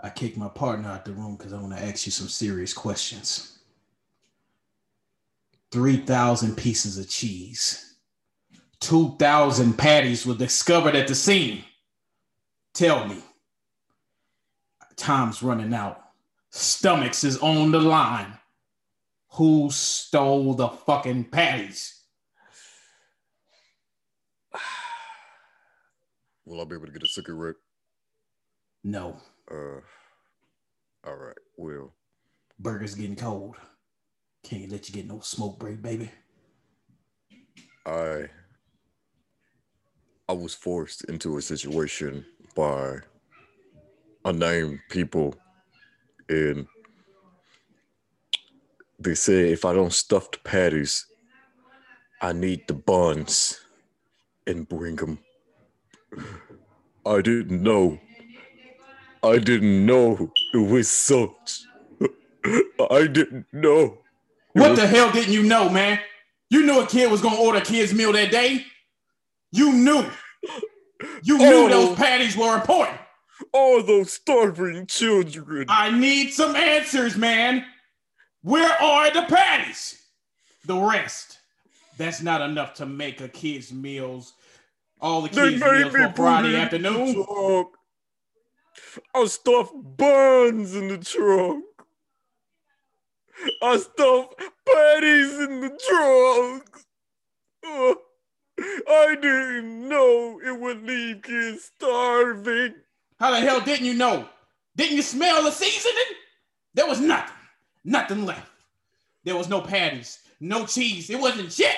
I kicked my partner out the room because I want to ask you some serious questions. 3,000 pieces of cheese, 2,000 patties were discovered at the scene. Tell me, time's running out. Stomachs is on the line. Who stole the fucking patties? Will I be able to get a cigarette? No. Uh, all right. Will. Burger's getting cold. Can't let you get no smoke break, baby. I I was forced into a situation by unnamed people and they say if I don't stuff the patties, I need the buns and bring them. I didn't know. I didn't know it was such. I didn't know. What the hell didn't you know, man? You knew a kid was gonna order a kid's meal that day. You knew. You knew Oh. those patties were important. All those starving children. I need some answers, man. Where are the patties? The rest. That's not enough to make a kid's meals. All the kids' meals for Friday afternoon. trunk. I stuffed buns in the trunk. I stuff patties in the trunk. I didn't know it would leave kids starving. How the hell didn't you know? Didn't you smell the seasoning? There was nothing. Nothing left. There was no patties, no cheese. It wasn't shit.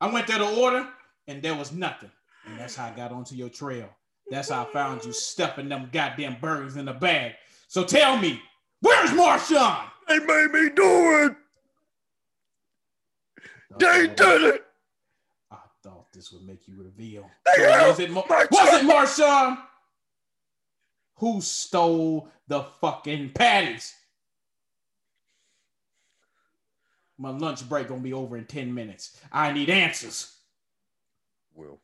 I went there to order and there was nothing. And that's how I got onto your trail. That's how I found you stuffing them goddamn burgers in the bag. So tell me, where's Marshawn? They made me do it. They did it. I thought this would make you reveal. So was it, Mar- was it. Marshawn? Who stole the fucking patties? My lunch break gonna be over in 10 minutes. I need answers. Well,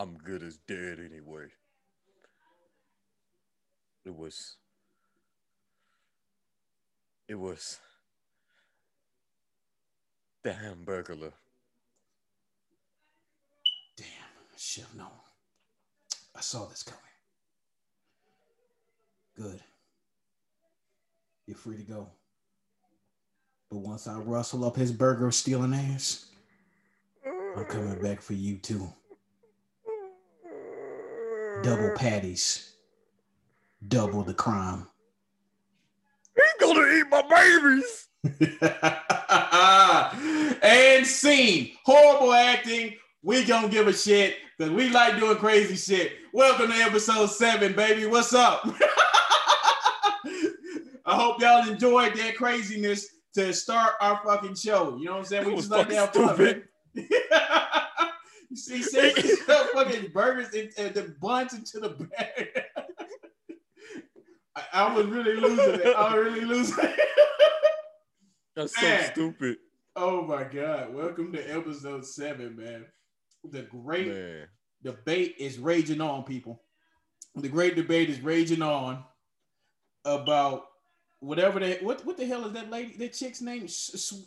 I'm good as dead anyway. It was. It was. The hamburglar. Damn, should have known. I saw this coming. Good. You're free to go. But once I rustle up his burger stealing ass, I'm coming back for you too. Double patties. Double the crime. He's gonna eat my babies. and scene. Horrible acting. We gonna give a shit because we like doing crazy shit. Welcome to episode seven, baby. What's up? I hope y'all enjoyed that craziness to start our fucking show. You know what I'm saying? We That just like to have fun. you see, see, fucking burgers and, and the buns into the bag. I, I was really losing it. I was really losing it. That's Man. so stupid, Oh my God. Welcome to episode seven, man. The great man. debate is raging on, people. The great debate is raging on about whatever the what what the hell is that lady that chick's name?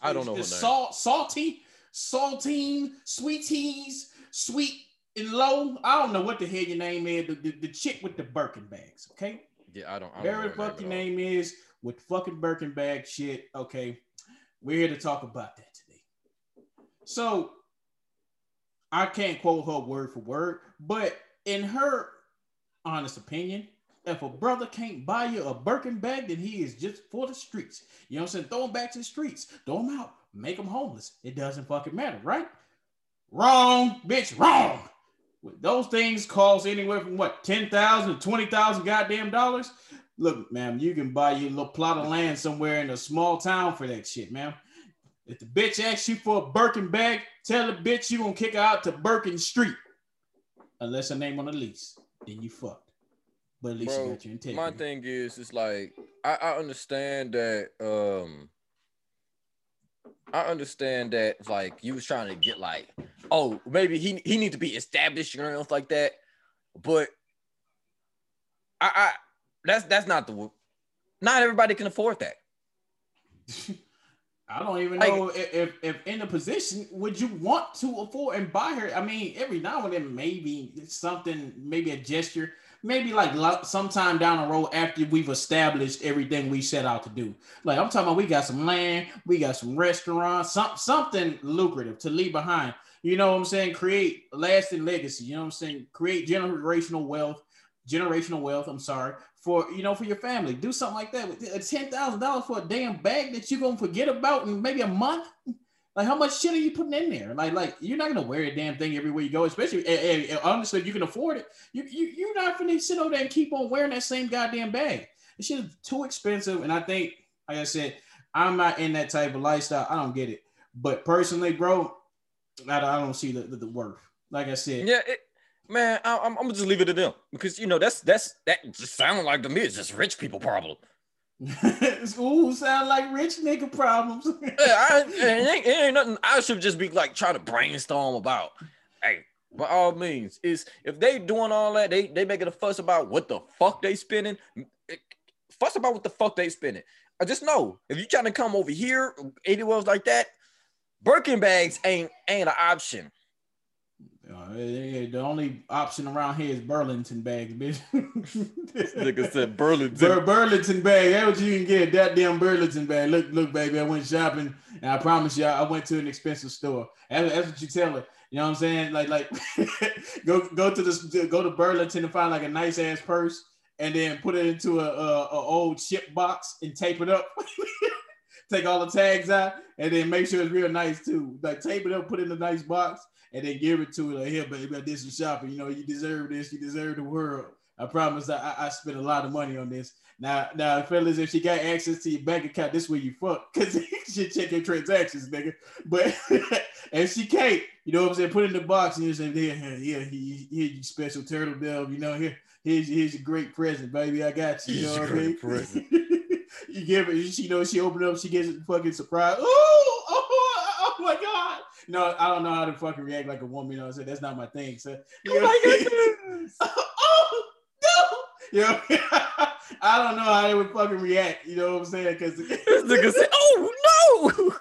I don't know is her name. Salt, salty, saltine, sweeties, sweet and low. I don't know what the hell your name is. The, the, the chick with the Birkin bags. Okay. Yeah, I don't. I Whatever know the her fuck your name is with fucking Birkin bag shit. Okay, we're here to talk about that today. So I can't quote her word for word, but in her honest opinion, if a brother can't buy you a Birkin bag, then he is just for the streets. You know what I'm saying? Throw him back to the streets. Throw him out. Make him homeless. It doesn't fucking matter, right? Wrong, bitch, wrong. Those things cost anywhere from what, 10,000 to 20,000 goddamn dollars? Look, ma'am, you can buy you a little plot of land somewhere in a small town for that shit, ma'am. If the bitch asks you for a Birkin bag, tell the bitch you gonna kick her out to Birkin Street. Unless her name on the lease. Then you fucked. But at least you got your integrity. my thing is, it's like I, I understand that. Um, I understand that like you was trying to get like, oh, maybe he he need to be established or stuff like that, but I I that's that's not the. Not everybody can afford that. I don't even Like- know if, if if in a position would you want to afford and buy her. I mean, every now and then maybe something, maybe a gesture, maybe like sometime down the road after we've established everything we set out to do. Like I'm talking about, we got some land, we got some restaurants, some something lucrative to leave behind. You know what I'm saying? Create lasting legacy. You know what I'm saying? Create generational wealth, generational wealth. I'm sorry for you know for your family. Do something like that. With ten thousand dollars for a damn bag that you're gonna forget about in maybe a month. Like how much shit are you putting in there? Like like you're not gonna wear a damn thing everywhere you go, especially and, and honestly, if you can afford it. You you you're not gonna sit over there and keep on wearing that same goddamn bag. It's just too expensive, and I think, like I said, I'm not in that type of lifestyle. I don't get it. But personally, bro, I, I don't see the, the, the worth. Like I said, Yeah, it, man, I, I'm, I'm gonna just leave it to them because you know that's that's that just sound like to me it's just rich people problem. Ooh, sound like rich nigga problems. I, it, ain't, it ain't nothing. I should just be like trying to brainstorm about. Hey, by all means, is if they doing all that, they they making a fuss about what the fuck they spending. eh, Fuss about what the fuck they spending. I just know if you trying to come over here anywhere else like that, Birkin bags ain't ain't an option. Uh, the only option around here is Burlington bags, bitch. this Nigga said Burlington. Bur- Burlington bag. That's what you can get. That damn Burlington bag. Look, look, baby. I went shopping, and I promise you, I went to an expensive store. That's, that's what you tell her. You know what I'm saying? Like, like, go go to this, go to Burlington and find like a nice ass purse, and then put it into a, a, a old ship box and tape it up. Take all the tags out, and then make sure it's real nice too. Like tape it up, put it in a nice box, and then give it to her. Like, here, baby, I did some shopping. You know, you deserve this. You deserve the world. I promise. I, I, spent a lot of money on this. Now, now, fellas, if she got access to your bank account, this way you fuck, cause she check your transactions, nigga. But if she can't, you know what I'm saying, put it in the box and you say, here, here, here, here, you special turtle dove. You know, here, here's, here's your great present, baby. I got you. You know what I mean? you give it. She know she open up. She gets a fucking surprised. Oh, oh, oh my god. No, I don't know how to fucking react like a woman. You know what I'm saying? That's not my thing. So, you Oh know- my goodness. oh no. You know, I don't know how they would fucking react. You know what I'm saying? Because This nigga said, "Oh no!"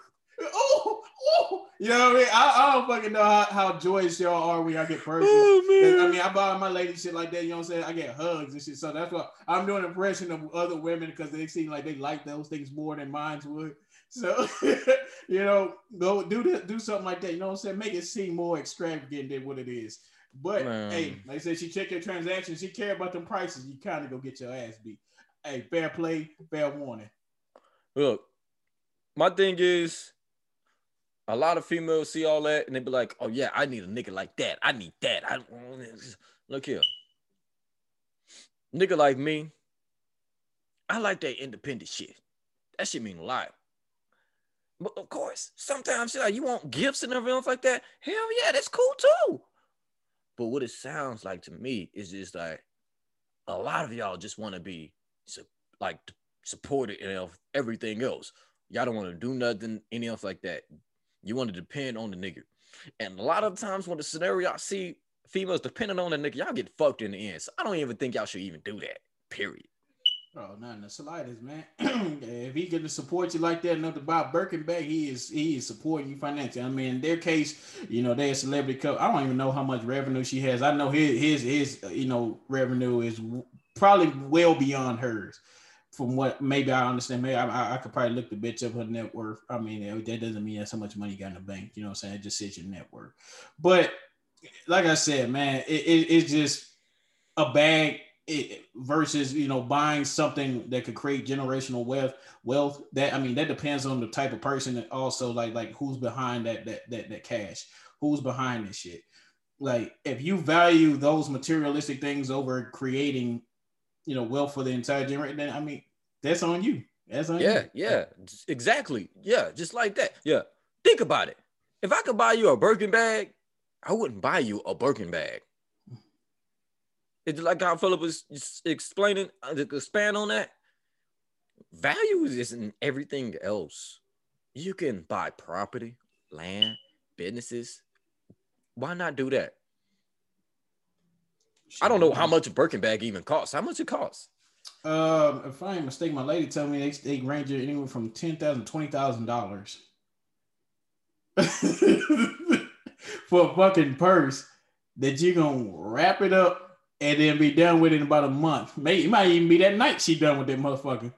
oh, oh, you know what I mean? I, I don't fucking know how, how joyous y'all are when y'all get oh, personal. Oh. I mean, I buy my lady shit like that. You know what I'm saying? I get hugs and shit. So that's why I'm doing an impression of other women because they seem like they like those things more than mine would. So you know, go do the, do something like that. You know what I'm saying? Make it seem more extravagant than what it is. But Man. hey, like I said, she check your transactions. She care about them prices. You kind of go get your ass beat. Hey, fair play, fair warning. Look, my thing is, a lot of females see all that and they be like, "Oh yeah, I need a nigga like that. I need that." I look here, nigga like me. I like that independent shit. That shit mean a lot. But of course, sometimes like, you want gifts and everything like that. Hell yeah, that's cool too. But what it sounds like to me is just like a lot of y'all just want to be like supported in everything else. Y'all don't want to do nothing, any else like that. You want to depend on the nigga. And a lot of times when the scenario I see females depending on the nigga, y'all get fucked in the end. So I don't even think y'all should even do that. Period. Oh, not the slightest, man. if he can support you like that enough to buy bag, he is he is supporting you financially. I mean, in their case, you know, they're a celebrity couple. I don't even know how much revenue she has. I know his his his you know revenue is probably well beyond hers. From what maybe I understand, maybe I, I, I could probably look the bitch up her net worth. I mean, that doesn't mean that's how much money you got in the bank. You know what I'm saying? It just says your net worth. But like I said, man, it, it, it's just a bag it, versus you know buying something that could create generational wealth wealth that i mean that depends on the type of person and also like like who's behind that that that, that cash who's behind this shit like if you value those materialistic things over creating you know wealth for the entire generation then i mean that's on you that's on Yeah, you yeah, exactly. Yeah, just like that. Yeah. Think about it. If I could buy you a Birkin bag, I wouldn't buy you a Birkin bag. It's like how Philip was explaining, uh, expand on that. Value is in everything else. You can buy property, land, businesses. Why not do that? I don't know how much a Birkin bag even costs. How much it costs? Um, if I ain't mistaken, my lady told me they, they range anywhere from ten thousand, twenty thousand dollars for a fucking purse that you're gonna wrap it up and then be done with it in about a month. Maybe it might even be that night she done with that motherfucker.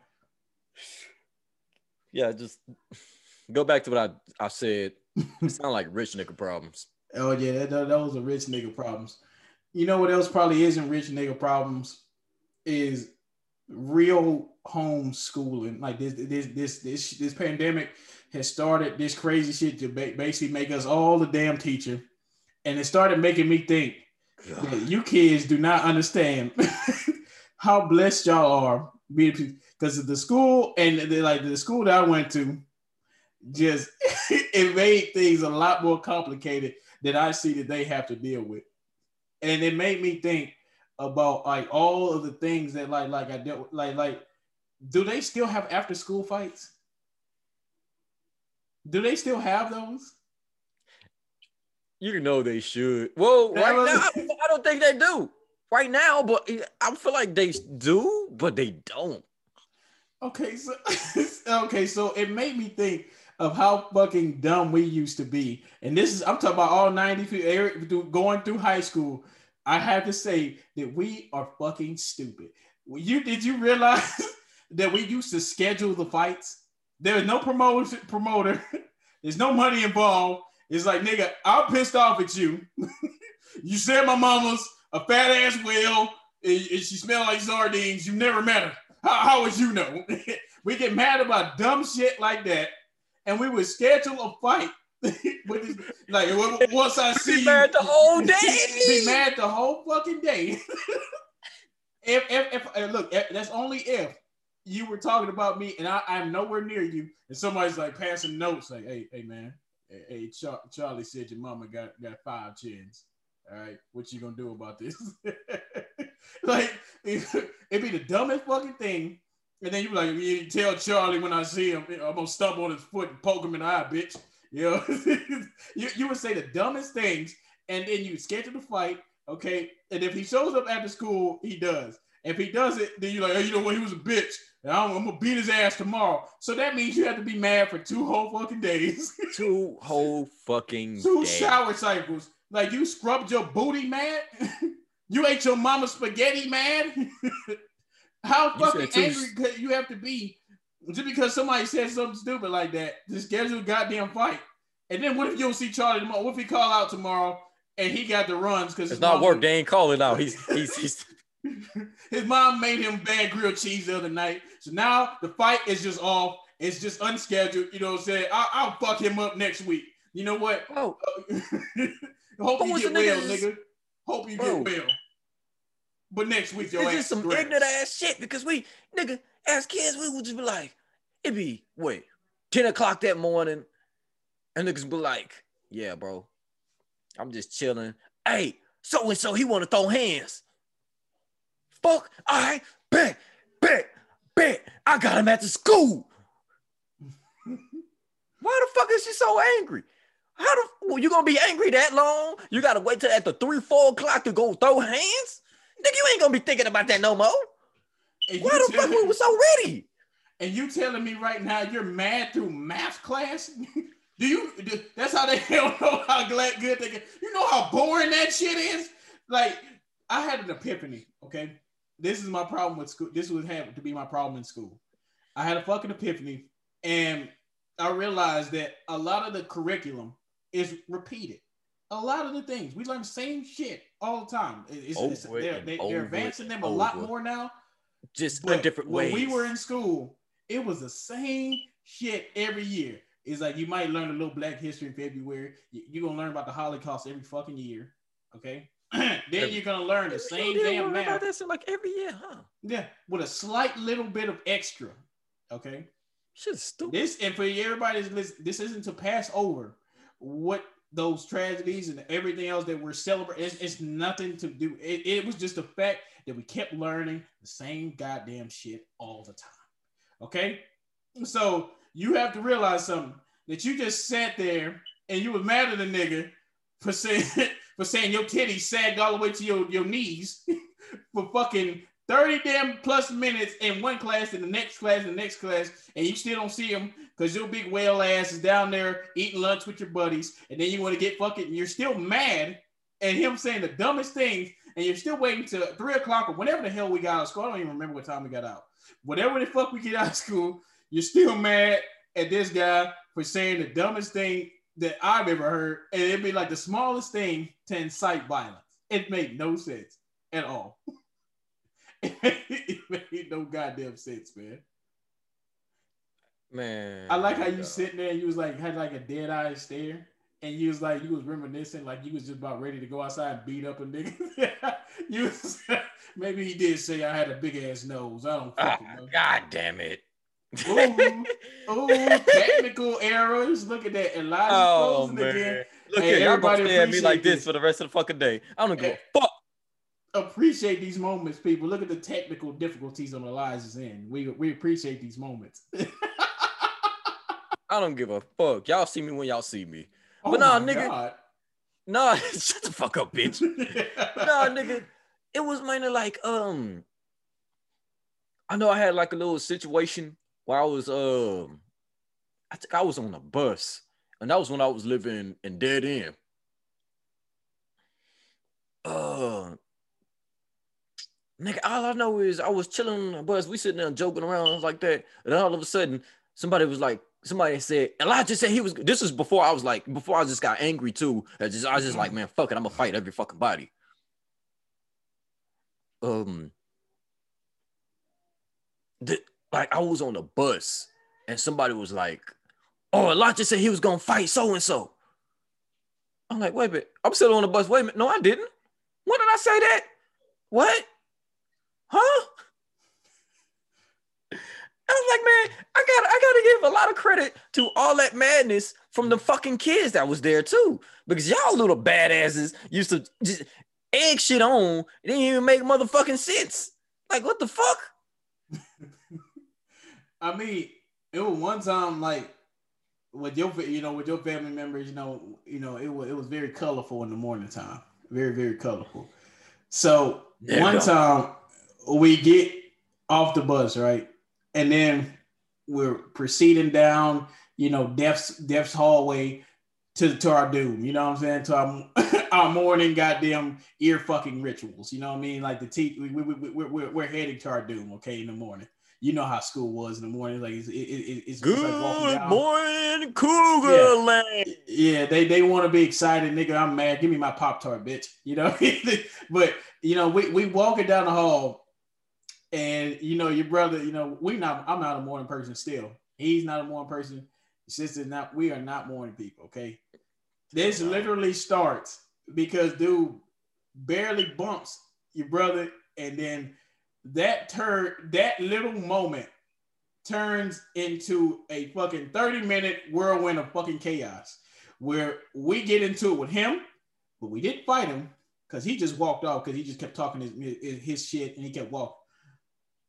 Yeah, just go back to what I, I said. It sound like rich nigga problems. Oh yeah, that, that, those are rich nigga problems. You know what else probably isn't rich nigga problems is real homeschooling. Like this, this, this, this, this pandemic has started this crazy shit to ba- basically make us all the damn teacher, and it started making me think that you kids do not understand how blessed y'all are because of the school and the, like the school that I went to just it made things a lot more complicated than I see that they have to deal with. And it made me think about like all of the things that like like I dealt with, like like do they still have after school fights? Do they still have those? You know they should. Well, That right was- now don't think they do. Right now, but I feel like they do, but they don't. Okay, so okay, so it made me think of how fucking dumb we used to be. And this is I'm talking about all 90 people er, going through high school. I have to say that we are fucking stupid. You did you realize that we used to schedule the fights? There is no promoter promoter. There's no money involved. It's like nigga, I'm pissed off at you. You said my mama's a fat ass whale and and she smelled like sardines. You never met her. How, how would you know? we get mad about dumb shit like that, and we would schedule a fight. like once I see Be you, mad the whole day. be mad the whole fucking day. if, if, if look, if, that's only if you were talking about me and I, I'm nowhere near you, and somebody's like passing notes, like, hey, hey man, hey, hey Char- Charlie said your mama got got five chins. All right, what you gonna do about this? like, it, it'd be the dumbest fucking thing. And then you be like, you tell Charlie when I see him, I'm gonna stump on his foot and poke him in the eye, bitch. You know, you, you would say the dumbest things, and then you schedule the fight, okay? And if he shows up after school, he does. If he does it, then you're like, oh, you know what? He was a bitch. And I'm, I'm gonna beat his ass tomorrow. So that means you have to be mad for two whole fucking days, Two whole fucking two days. shower cycles. Like you scrubbed your booty, man. you ate your mama spaghetti, man. How fucking angry could you have to be just because somebody said something stupid like that to schedule a goddamn fight? And then what if you don't see Charlie tomorrow? What if he call out tomorrow and he got the runs because It's not work. They ain't calling out. He's he's he's His mom made him bad grilled cheese the other night. So now the fight is just off. It's just unscheduled. You know what I'm saying? I- I'll fuck him up next week. You know what? oh Hope Who you get nigga well, nigga. Hope you Bro. get well. But next week, your it's ass just some ignorant ass shit because we nigga as kids we would just be like it'd be wait 10 o'clock that morning? And niggas be like yeah bro. I'm just chilling. Hey so and so he want to throw hands. Fuck all right bet bet bet. I got him at the school. Why the fuck is she so angry how the well, you gonna be angry that long? You gotta wait till at the three, four o'clock to go throw hands? Nigga, you ain't gonna be thinking about that no more. And Why the fuck tell- we was so ready? And you telling me right now you're mad through math class? do you? Do, that's how they don't know how glad good they get. You know how boring that shit is. Like I had an epiphany. Okay, this is my problem with school. This would have to be my problem in school. I had a fucking epiphany, and I realized that a lot of the curriculum is repeated. A lot of the things we learn the same shit all the time. It's, it's- they're, and they, are advancing them a and lot more now. Just But in different when ways. we were in school, it was the same shit every year. It's like you might learn a little Black History in February. You- You're gonna learn about the Holocaust every fucking year. Okay. then Every- you're gonna learn the You same did damn worry about math. This in like every year, huh? Yeah, with a slight little bit of extra. Okay. Shit's stupid. This and for everybody's list, this isn't to pass over what those tragedies and everything else that we're celebrating. It's, it's nothing to do. It, it was just the fact that we kept learning the same goddamn shit all the time. Okay, so you have to realize something that you just sat there and you was mad at a nigga for saying for saying your titties sagged all the way to your, your knees for fucking 30 damn plus minutes in one class, in the next class, in the next class, and you still don't see them because your big whale ass is down there eating lunch with your buddies, and then you want to get fucking, and you're still mad at him saying the dumbest things, and you're still waiting till three o'clock or whenever the hell we got out of school. I don't even remember what time we got out. Whatever the fuck we get out of school, you're still mad at this guy for saying the dumbest thing that I've ever heard, and it'd be like the smallest thing to incite violence. It made no sense at all. it made no goddamn sense, man. Man, I like how you sitting there and you was like had like a dead eye stare, and you was like you was reminiscing like you was just about ready to go outside and beat up a nigga. you was, maybe he did say I had a big ass nose. I don't Ah, fucking know. God damn it. Ooh, ooh, technical errors. Look at that. Elijah oh closing man. again. Look Hey, at everybody at me like this this. for the rest of the fucking day. I don't give a fuck. Appreciate these moments, people. Look at the technical difficulties on Elijah's end. We we appreciate these moments. I don't give a fuck. Y'all see me when y'all see me. Oh But nah, nigga. God. Nah, shut the fuck up, bitch. Nah, nigga, it was mainly like um, I know I had like a little situation where I was um, I think I was on a bus, and that was when I was living in Dead End. Uh, nigga, all I know is I was chilling on the bus. We sitting there joking around like that, and all of a sudden somebody was like. Somebody said Elijah said he was. This was before I was like before I just got angry too. I just I was just like man fuck it I'm gonna fight every fucking body. Um, the, like I was on the bus and somebody was like, "Oh, Elijah said he was gonna fight so and so." I'm like, wait a minute. I'm still on the bus. Wait a minute. No, I didn't. When did I say that? What? Huh? I was like, man, I got I gotta give a lot of credit to all that madness from the fucking kids that was there too. Because y'all little badasses used to just egg shit on. It didn't even make motherfucking sense. Like, what the fuck? I mean, it was one time like with your you know with your family members, you know, you know, it was it was very colorful in the morning time. Very, very colorful. So There one time we get off the bus, right? And then we're proceeding down, you know, Death's Death's hallway to to our doom. You know what I'm saying? To our our morning goddamn ear fucking rituals. You know what I mean? Like the teeth. We, we, we, we, we're, we're heading to our doom. Okay, in the morning. You know how school was in the morning. Like it's, it, it, it's, it's like walking Good down. morning, Cougar Yeah. Land. Yeah, they, they want to be excited, nigga. I'm mad. Give me my Pop Tart, bitch. You know, but you know, we we walking down the hall, and you know, your brother, you know, we not. I'm not a morning person still. He's not a morning person. Sister's not. We are not morning people. Okay, this literally starts because dude barely bumps your brother, and then that turn that little moment turns into a fucking 30 minute whirlwind of fucking chaos where we get into it with him, but we didn't fight him because he just walked off because he just kept talking his, his shit and he kept walking.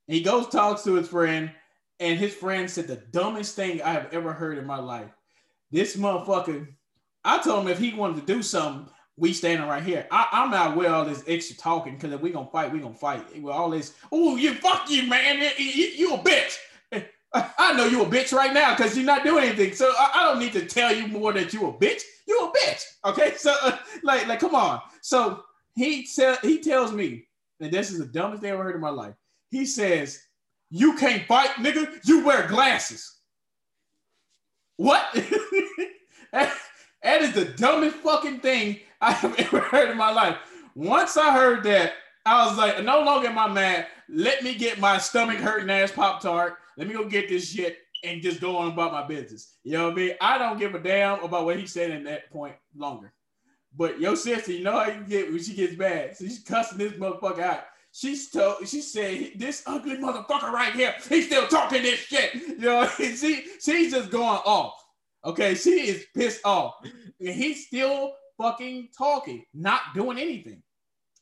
He goes, talks to his friend, and his friend said the dumbest thing I have ever heard in my life. This motherfucker, I told him if he wanted to do something, we standing right here. I, I'm not with all this extra talking because if we gonna fight, we gonna fight. With all this, oh, you fuck you, man. You, you, you a bitch. I know you a bitch right now because you're not doing anything. So I, I don't need to tell you more that you a bitch. You a bitch. Okay. So uh, like, like, come on. So he tell he tells me, and this is the dumbest thing I ever heard in my life. He says, "You can't fight, nigga. You wear glasses." What? that, that is the dumbest fucking thing I have ever heard in my life. Once I heard that, I was like, no longer am I mad. Let me get my stomach hurting ass Pop Tart. Let me go get this shit and just go on about my business. You know what I mean? I don't give a damn about what he said in that point longer. But your sister, you know how you get when she gets mad. So she's cussing this motherfucker out. She's told, she said, this ugly motherfucker right here, he's still talking this shit. You know, she she's just going off. Okay, she is pissed off. And he's still fucking talking, not doing anything.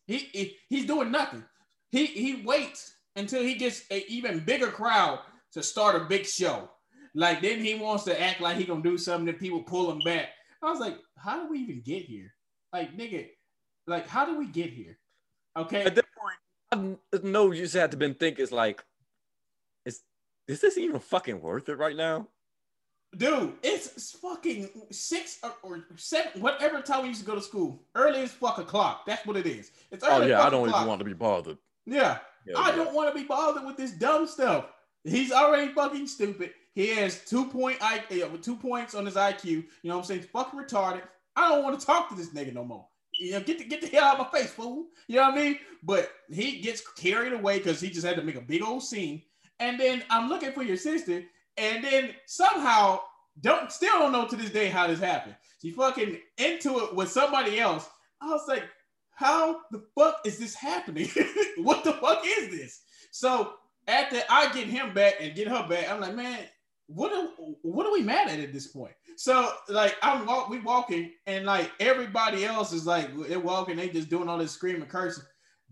He, he he's doing nothing. He he waits until he gets an even bigger crowd to start a big show. Like then he wants to act like he gonna do something that people pull him back. I was like, how do we even get here? Like nigga, like how do we get here? Okay, At I know you just had to been thinking, it's like, is is this even fucking worth it right now? Dude, it's fucking six or, or seven, whatever time we used to go to school. Early as fuck o'clock. That's what it is. It's Oh yeah, I don't o'clock. even want to be bothered. Yeah. Yeah, I yeah. don't want to be bothered with this dumb stuff. He's already fucking stupid. He has two point I two points on his IQ. You know what I'm saying? He's fucking retarded. I don't want to talk to this nigga no more. You know, get the get the hell out of my face, fool. You know what I mean? But he gets carried away because he just had to make a big old scene. And then I'm looking for your sister, and then somehow don't still don't know to this day how this happened. She fucking into it with somebody else. I was like, how the fuck is this happening? what the fuck is this? So after I get him back and get her back, I'm like, man, what are what are we mad at at this point? So like I'm walk, we walking and like everybody else is like they're walking, they just doing all this screaming, cursing.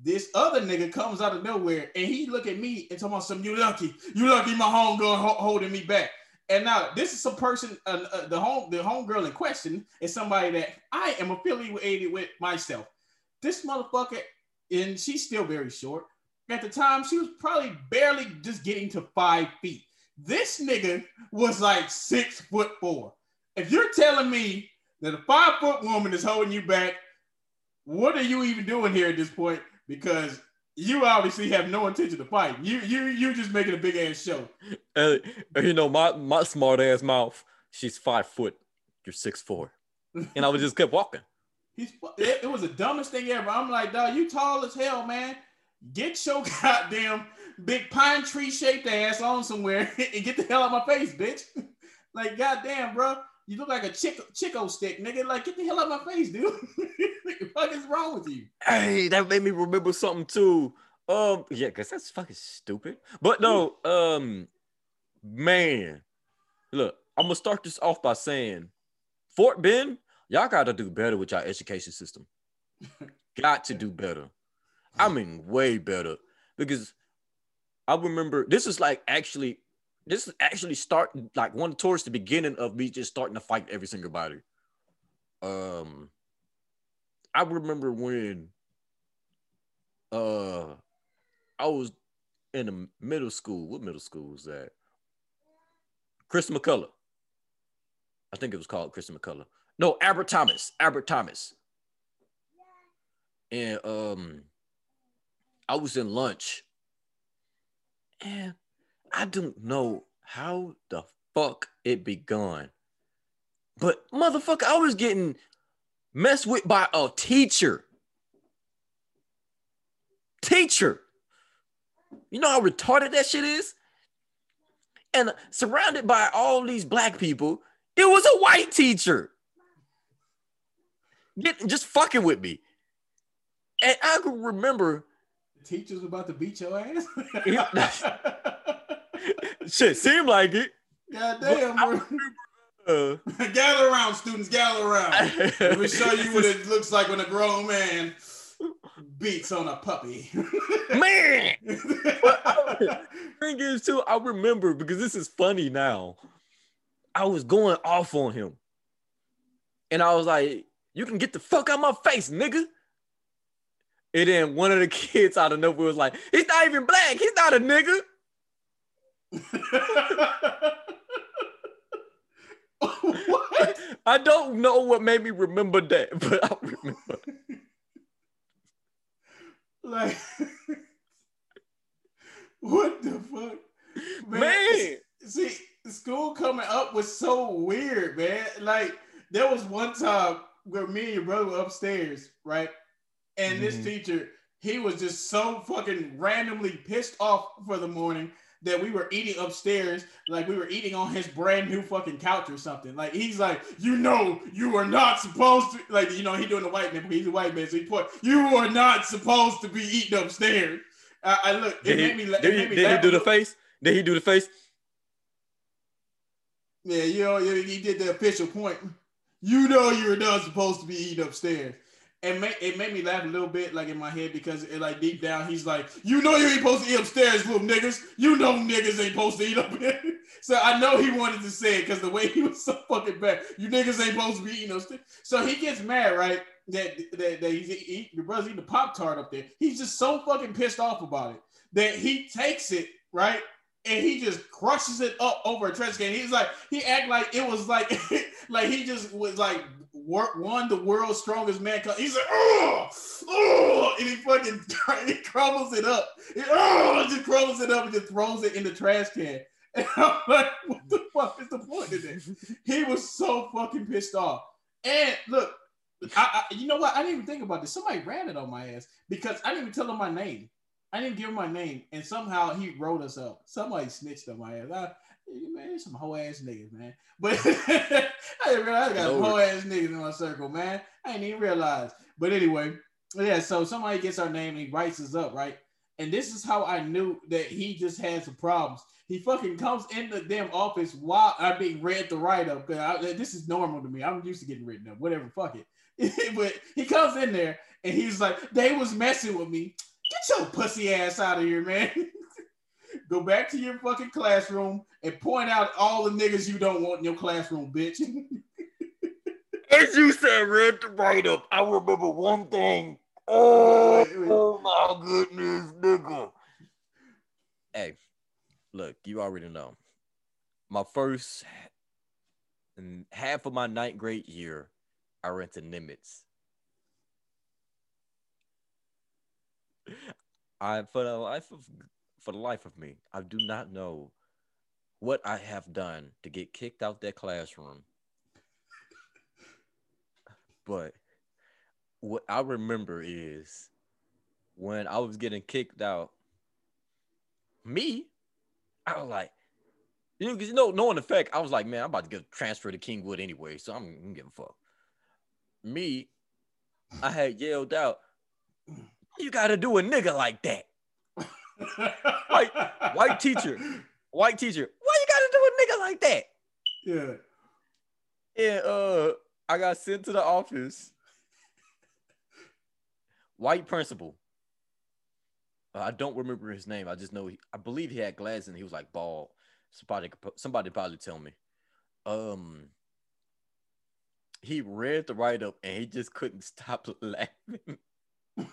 This other nigga comes out of nowhere and he look at me and talking about some you lucky, you lucky my homegirl ho- holding me back. And now this is some person, uh, uh, the home the homegirl in question is somebody that I am affiliated with myself. This motherfucker, and she's still very short. At the time, she was probably barely just getting to five feet. This nigga was like six foot four. If you're telling me that a five foot woman is holding you back, what are you even doing here at this point? Because you obviously have no intention to fight. You you you just making a big ass show. Uh, you know, my my smart ass mouth. She's five foot. You're six four, and I was just kept walking. He's it, it was the dumbest thing ever. I'm like, dog, you tall as hell, man. Get your goddamn big pine tree shaped ass on somewhere and get the hell out of my face, bitch. like, goddamn, bro. You look like a chick Chick-O-Stick, nigga. Like, get the hell out of my face, dude. what the fuck is wrong with you? Hey, that made me remember something too. Um, yeah, cause that's fucking stupid. But no, um, man, look, I'm gonna start this off by saying, Fort Bend, y'all gotta do better with your education system. Got to do better. I mean, way better because I remember this is like actually, this is actually starting like one towards the beginning of me just starting to fight every single body. Um, I remember when uh I was in the middle school. What middle school was that? Chris McCullough. I think it was called Chris McCullough. No, Albert Thomas. Albert Thomas. And um I was in lunch. And I don't know how the fuck it begun. But motherfucker, I was getting messed with by a teacher. Teacher. You know how retarded that shit is? And surrounded by all these black people, it was a white teacher. Get, just fucking with me. And I can remember teacher's about to beat your ass. shit seemed like it. Goddamn, bro. Uh, gather around, students, gather around. Let me show you what it looks like when a grown man beats on a puppy. man. thing is too, I remember because this is funny now. I was going off on him. And I was like, you can get the fuck out of my face, nigga. And then one of the kids out of nowhere was like, he's not even black. He's not a nigga. what? I don't know what made me remember that, but I remember. Like, what the fuck? Man. See, school coming up was so weird, man. Like, there was one time where me and your brother were upstairs, right? And this Mhm. teacher, he was just so fucking randomly pissed off for the morning that we were eating upstairs, like we were eating on his brand new fucking couch or something. Like he's like, you know, you are not supposed to, like, you know, he doing the white man, but he's a white man, so he put, you are not supposed to be eating upstairs. I, I look, it Did he, made me, did he, me did he do the face? Did he do the face? Yeah, you know, he he did the official point. You know, you're not supposed to be eating upstairs. And ma- it made me laugh a little bit, like in my head, because it, like deep down, he's like, "You know, you ain't supposed to eat upstairs, little niggas. You know, niggas ain't supposed to eat up here." So I know he wanted to say it because the way he was so fucking bad. You niggas ain't supposed to be eating things. So he gets mad, right? That that, that he's eating the brother's eating the Pop Tart up there. He's just so fucking pissed off about it that he takes it, right? And he just crushes it up over a trash can. He's like, he act like it was like, like he just was like won the world's strongest man. He's like, oh, oh, and he fucking he crumbles it up. He, oh, just crumbles it up and just throws it in the trash can. And I'm like, what the fuck is the point of this? He was so fucking pissed off. And look, I, I, you know what? I didn't even think about this. Somebody ran it on my ass because I didn't even tell him my name. I didn't give him my name, and somehow he wrote us up. Somebody snitched on my ass. I, man, some whole ass niggas, man. But I didn't realize I got whole ass niggas in my circle, man. I didn't even realize. But anyway, yeah. So somebody gets our name and he writes us up, right? And this is how I knew that he just had some problems. He fucking comes in the damn office while I'm being read the write up. This is normal to me. I'm used to getting written up. Whatever, fuck it. but he comes in there and he's like, "They was messing with me." Get your pussy ass out of here, man. Go back to your fucking classroom and point out all the niggas you don't want in your classroom, bitch. As you said, read the write up. I remember one thing. Oh, oh my goodness, nigga. Hey, look, you already know. My first and half of my ninth grade year, I rented Nimitz. I for the life of for the life of me, I do not know what I have done to get kicked out that classroom. But what I remember is when I was getting kicked out, me, I was like, you know, you know, knowing the fact, I was like, man, I'm about to get transferred to Kingwood anyway, so I'm, I'm giving a fuck. Me, I had yelled out, you gotta do a nigga like that. white, white teacher, white teacher. Why you gotta do a nigga like that? Yeah. And uh, I got sent to the office. White principal. Uh, I don't remember his name. I just know he, I believe he had glasses and he was like bald. Somebody, somebody probably tell me. Um, he read the write up and he just couldn't stop laughing.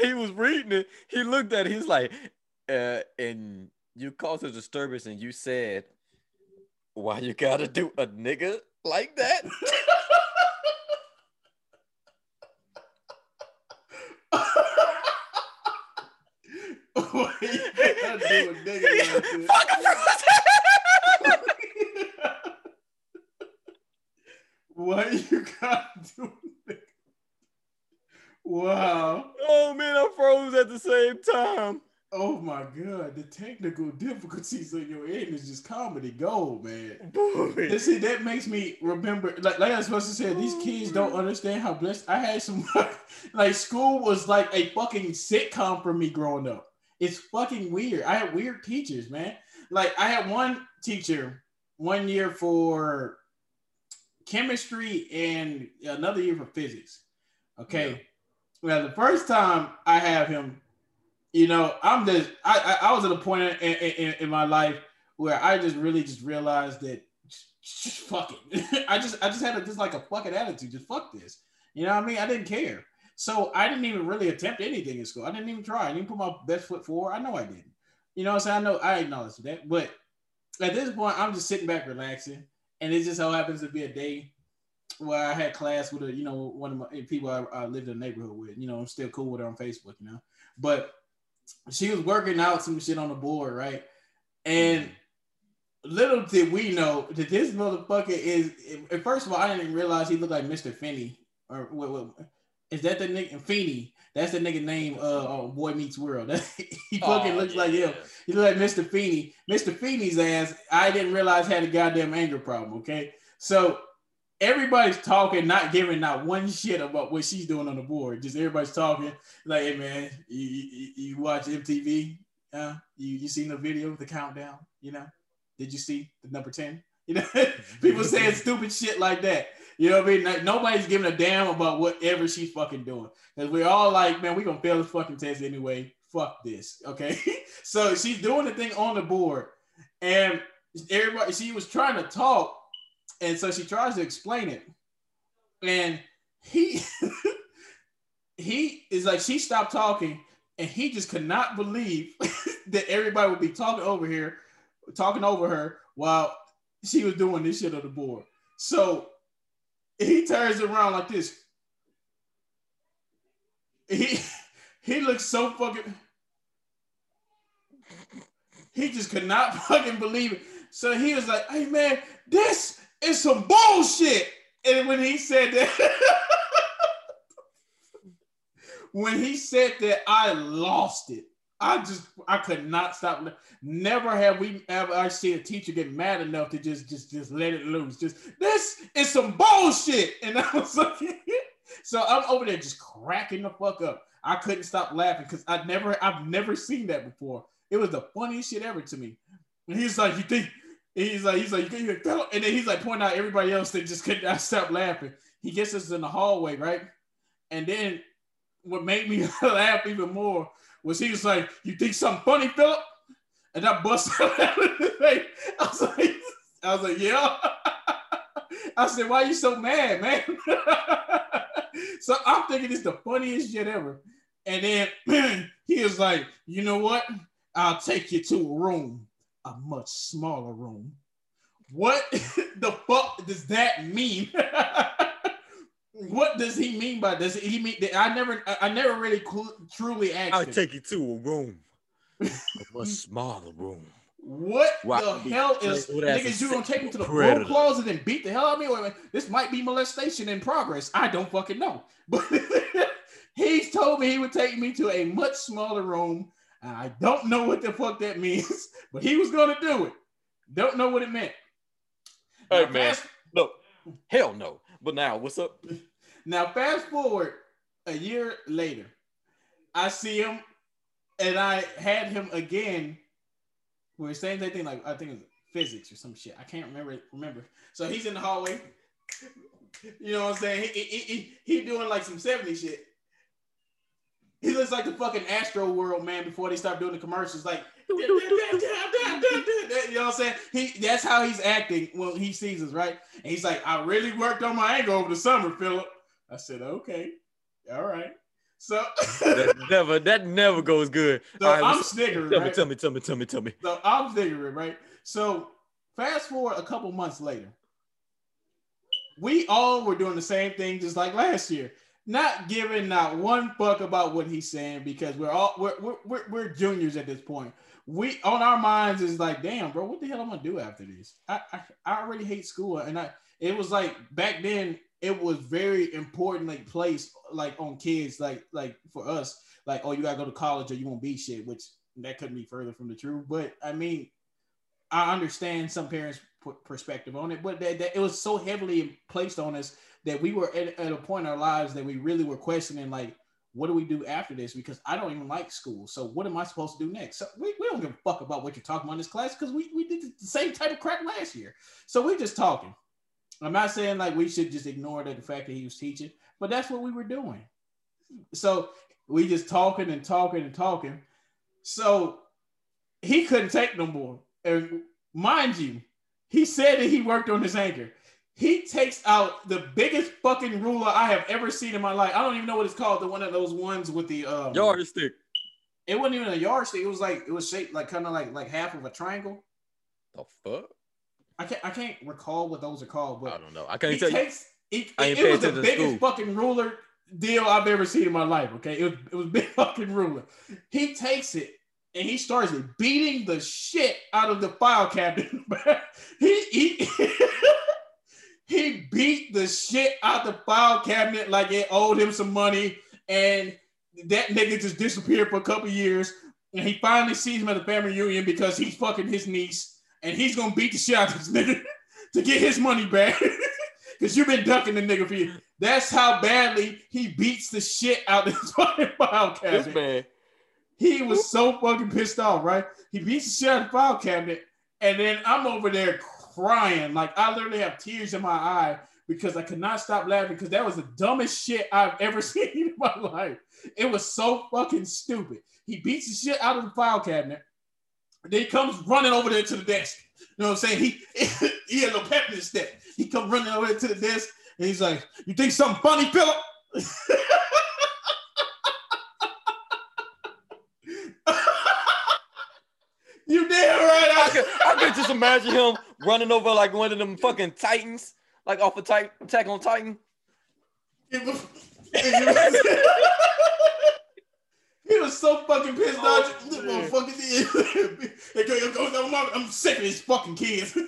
he was reading it. He looked at it. He's like, uh, and you caused a disturbance and you said, why you gotta do a nigga like that? why you gotta do a nigga like that? Why you gotta do Wow. Oh man, I froze at the same time. Oh my god, the technical difficulties of your end is just comedy gold, man. And see, that makes me remember, like, like I was supposed to say, these kids don't understand how blessed I had some. like, school was like a fucking sitcom for me growing up. It's fucking weird. I had weird teachers, man. Like, I had one teacher one year for chemistry and another year for physics. Okay. Yeah well, the first time I have him, you know, I'm just I I, I was at a point in, in, in, my life where I just really just realized that just fuck it. I just I just had a, just like a fucking attitude. Just fuck this. You know what I mean? I didn't care. So I didn't even really attempt anything in school. I didn't even try. I didn't put my best foot forward. I know I didn't. You know what I'm saying? I know I acknowledge that. But at this point, I'm just sitting back relaxing. And it just so happens to be a day where I had class with a, you know, one of my people I, I lived in the neighborhood with. You know, I'm still cool with her on Facebook, you know. But she was working out some shit on the board, right? And little did we know that this motherfucker is. First of all, I didn't even realize he looked like Mr. Finney. Or what, what is that the nigga Feeney? That's the nigga name. Uh, Boy Meets World. he fucking oh, looks yeah, like him. Yeah. He look like Mr. Feeney. Mr. Feeney's ass. I didn't realize had a goddamn anger problem. Okay, so everybody's talking, not giving not one shit about what she's doing on the board. Just everybody's talking, like, hey man, you, you, you watch MTV? Uh, you you seen the video, the countdown? You know, did you see the number ten? You know, people saying stupid shit like that. You know what I mean? Like, nobody's giving a damn about whatever she's fucking doing. Because we're all like, man, we gonna fail this fucking test anyway. Fuck this. Okay. so she's doing the thing on the board. and everybody she was trying to talk, and so she tries to explain it, and he he is like she stopped talking, and he just could not believe that everybody would be talking over here, talking over her while she was doing this shit on the board. So he turns around like this. He he looks so fucking. He just could not fucking believe it. So he was like, "Hey man, this is some bullshit." And when he said that, when he said that, I lost it. I just I could not stop. Never have we ever I see a teacher get mad enough to just just just let it loose. Just this is some bullshit. And I was like, so I'm over there just cracking the fuck up. I couldn't stop laughing because I never I've never seen that before. It was the funniest shit ever to me. And he's like, you think he's like, he's like, you think and then he's like pointing out everybody else that just could not stop laughing. He gets us in the hallway, right? And then what made me laugh even more was he was like, "You think something funny, Philip?" And I busted out of face. I was like, "I was like, yeah." I said, "Why are you so mad, man?" so I'm thinking it's the funniest shit ever. And then he was like, "You know what? I'll take you to a room, a much smaller room." What the fuck does that mean? What does he mean by does he mean? I never, I never really cl- truly asked. I'll take you to a room, a much smaller room. What Wow. the hell is Well, niggas? You gonna take me to the predator. broom closet and beat the hell out of me? Wait, wait, this might be molestation in progress. I don't fucking know. But he's told me he would take me to a much smaller room. I don't know what the fuck that means, but he was gonna do it. Don't know what it meant. Hey, Now, man. fast- No, hell no. But now, what's up? Now, fast forward a year later, I see him, and I had him again. We were saying that thing like I think it was physics or some shit. I can't remember. Remember. So he's in the hallway. You know what I'm saying? He he, he, he doing like some 70 shit. He looks like the fucking Astro World man before they start doing the commercials. Like, you know what I'm saying? He that's how he's acting when he sees us, right? And he's like, I really worked on my angle over the summer, Philip. I said, okay, all right. So, That never, that never goes good. so All right, I'm what's- sniggering, Tell me, tell me, tell me, tell me, tell me. So I'm sniggering, right? So fast forward a couple months later, we all were doing the same thing just like last year. Not giving not one fuck about what he's saying because we're all we're we're, we're, we're juniors at this point. We on our minds is like, damn, bro, what the hell am I gonna do after this? I, I I already hate school, and I it was like back then it was very important like placed like on kids like like for us like oh you gotta go to college or you won't be shit which that couldn't be further from the truth but I mean I understand some parents' perspective on it but that, that it was so heavily placed on us that we were at, at a point in our lives that we really were questioning like what do we do after this because I don't even like school so what am I supposed to do next so we, we don't give a fuck about what you're talking about in this class because we, we did the same type of crap last year so we're just talking I'm not saying like we should just ignore the fact that he was teaching, but that's what we were doing. So we just talking and talking and talking. So he couldn't take no more. And mind you, he said that he worked on his anchor. He takes out the biggest fucking ruler I have ever seen in my life. I don't even know what it's called. The one of those ones with the um, Yardstick. It wasn't even a yardstick. It was like it was shaped like kind of like like half of a triangle. The fuck? I can't I can't recall what those are called, but I don't know. I can't he tell you. takes it, I it, it was the biggest school. fucking ruler deal I've ever seen in my life. Okay, it was it was big fucking ruler. He takes it and he starts beating the shit out of the file cabinet. he he he beat the shit out the file cabinet like it owed him some money, and that nigga just disappeared for a couple years. And he finally sees him at the family reunion because he's fucking his niece, and he's gonna beat the shit out of this nigga to get his money back. Cause you've been ducking the nigga for you. That's how badly he beats the shit out of this fucking file This cabinet. man. He was so fucking pissed off, right? He beats the shit out of the file cabinet, and then I'm over there crying. Like I literally have tears in my eye because I could not stop laughing because that was the dumbest shit I've ever seen in my life. It was so fucking stupid. He beats the shit out of the file cabinet. Then he comes running over there to the desk. You know what I'm saying? He he had little pep in his step. He comes running over there to the desk and he's like, "You think something funny, Philip?" you damn right. I could, I could just imagine him running over like one of them fucking Titans, like off of Titan, Attack on Titan. It was, he was so fucking pissed Oh, off. This motherfucker, I'm sick of these fucking kids.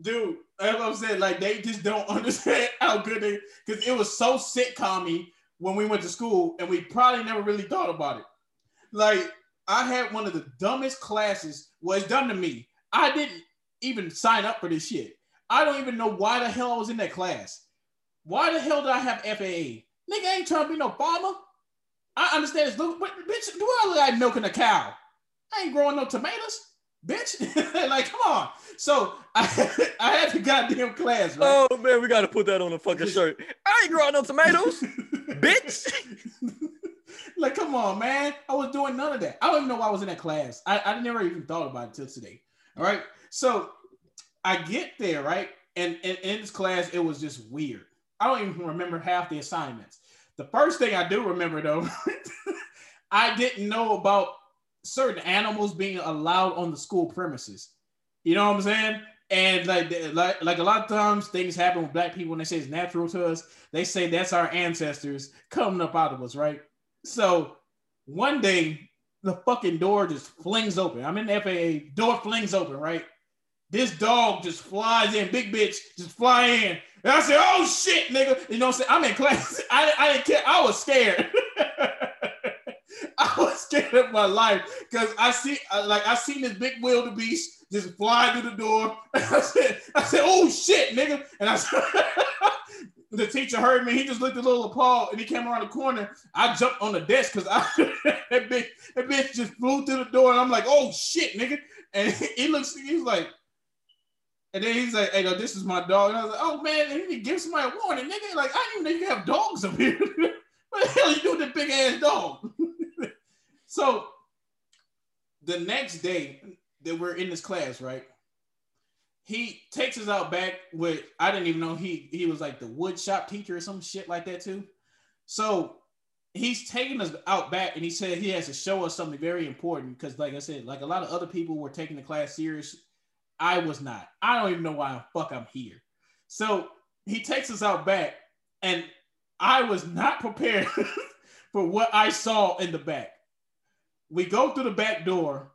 Dude, that's what I'm saying. Like, they just don't understand how good they, because it was so sitcom when we went to school, and we probably never really thought about it. Like, I had one of the dumbest classes. Well, it's done to me. I didn't even sign up for this shit. I don't even know why the hell I was in that class. Why the hell did I have FFA? Nigga ain't trying to be no farmer. I understand this. Look, but bitch, do I look like milking a cow? I ain't growing no tomatoes, bitch. like, come on. So I, I had the goddamn class, right? Oh man, we gotta put that on the fucking shirt. I ain't growing no tomatoes, bitch. like, come on, man. I was doing none of that. I don't even know why I was in that class. I, I never even thought about it till today. All right. So I get there, right? And, and in this class, it was just weird. I don't even remember half the assignments. The first thing I do remember though, I didn't know about certain animals being allowed on the school premises. You know what I'm saying? And like, like, like a lot of times things happen with black people when they say it's natural to us. They say that's our ancestors coming up out of us, right? So one day the fucking door just flings open. I'm in the FFA, door flings open, right? This dog just flies in, big bitch, just fly in. And I said, oh shit, nigga. You know what I'm saying? I'm in class. I, I didn't care. I was scared. I was scared of my life because I see like I seen this big wildebeest just fly through the door. I said, I said, oh shit, nigga. And I said, the teacher heard me. He just looked a little appalled and he came around the corner. I jumped on the desk because I that bitch, that bitch just flew through the door. And I'm like, oh shit, nigga. And he looks, he's like, and then he's like, hey, this is my dog. And I was like, oh man, and he give somebody a warning, nigga. Like, I didn't even know you have dogs up here. what the hell you doing with that big ass dog? so the next day that we're in this class, right? He takes us out back with I didn't even know he he was like the wood shop teacher or some shit like that too. So he's taking us out back and he said he has to show us something very important because like I said, like a lot of other people were taking the class serious. I was not. I don't even know why the fuck I'm here. So he takes us out back and I was not prepared for what I saw in the back. We go through the back door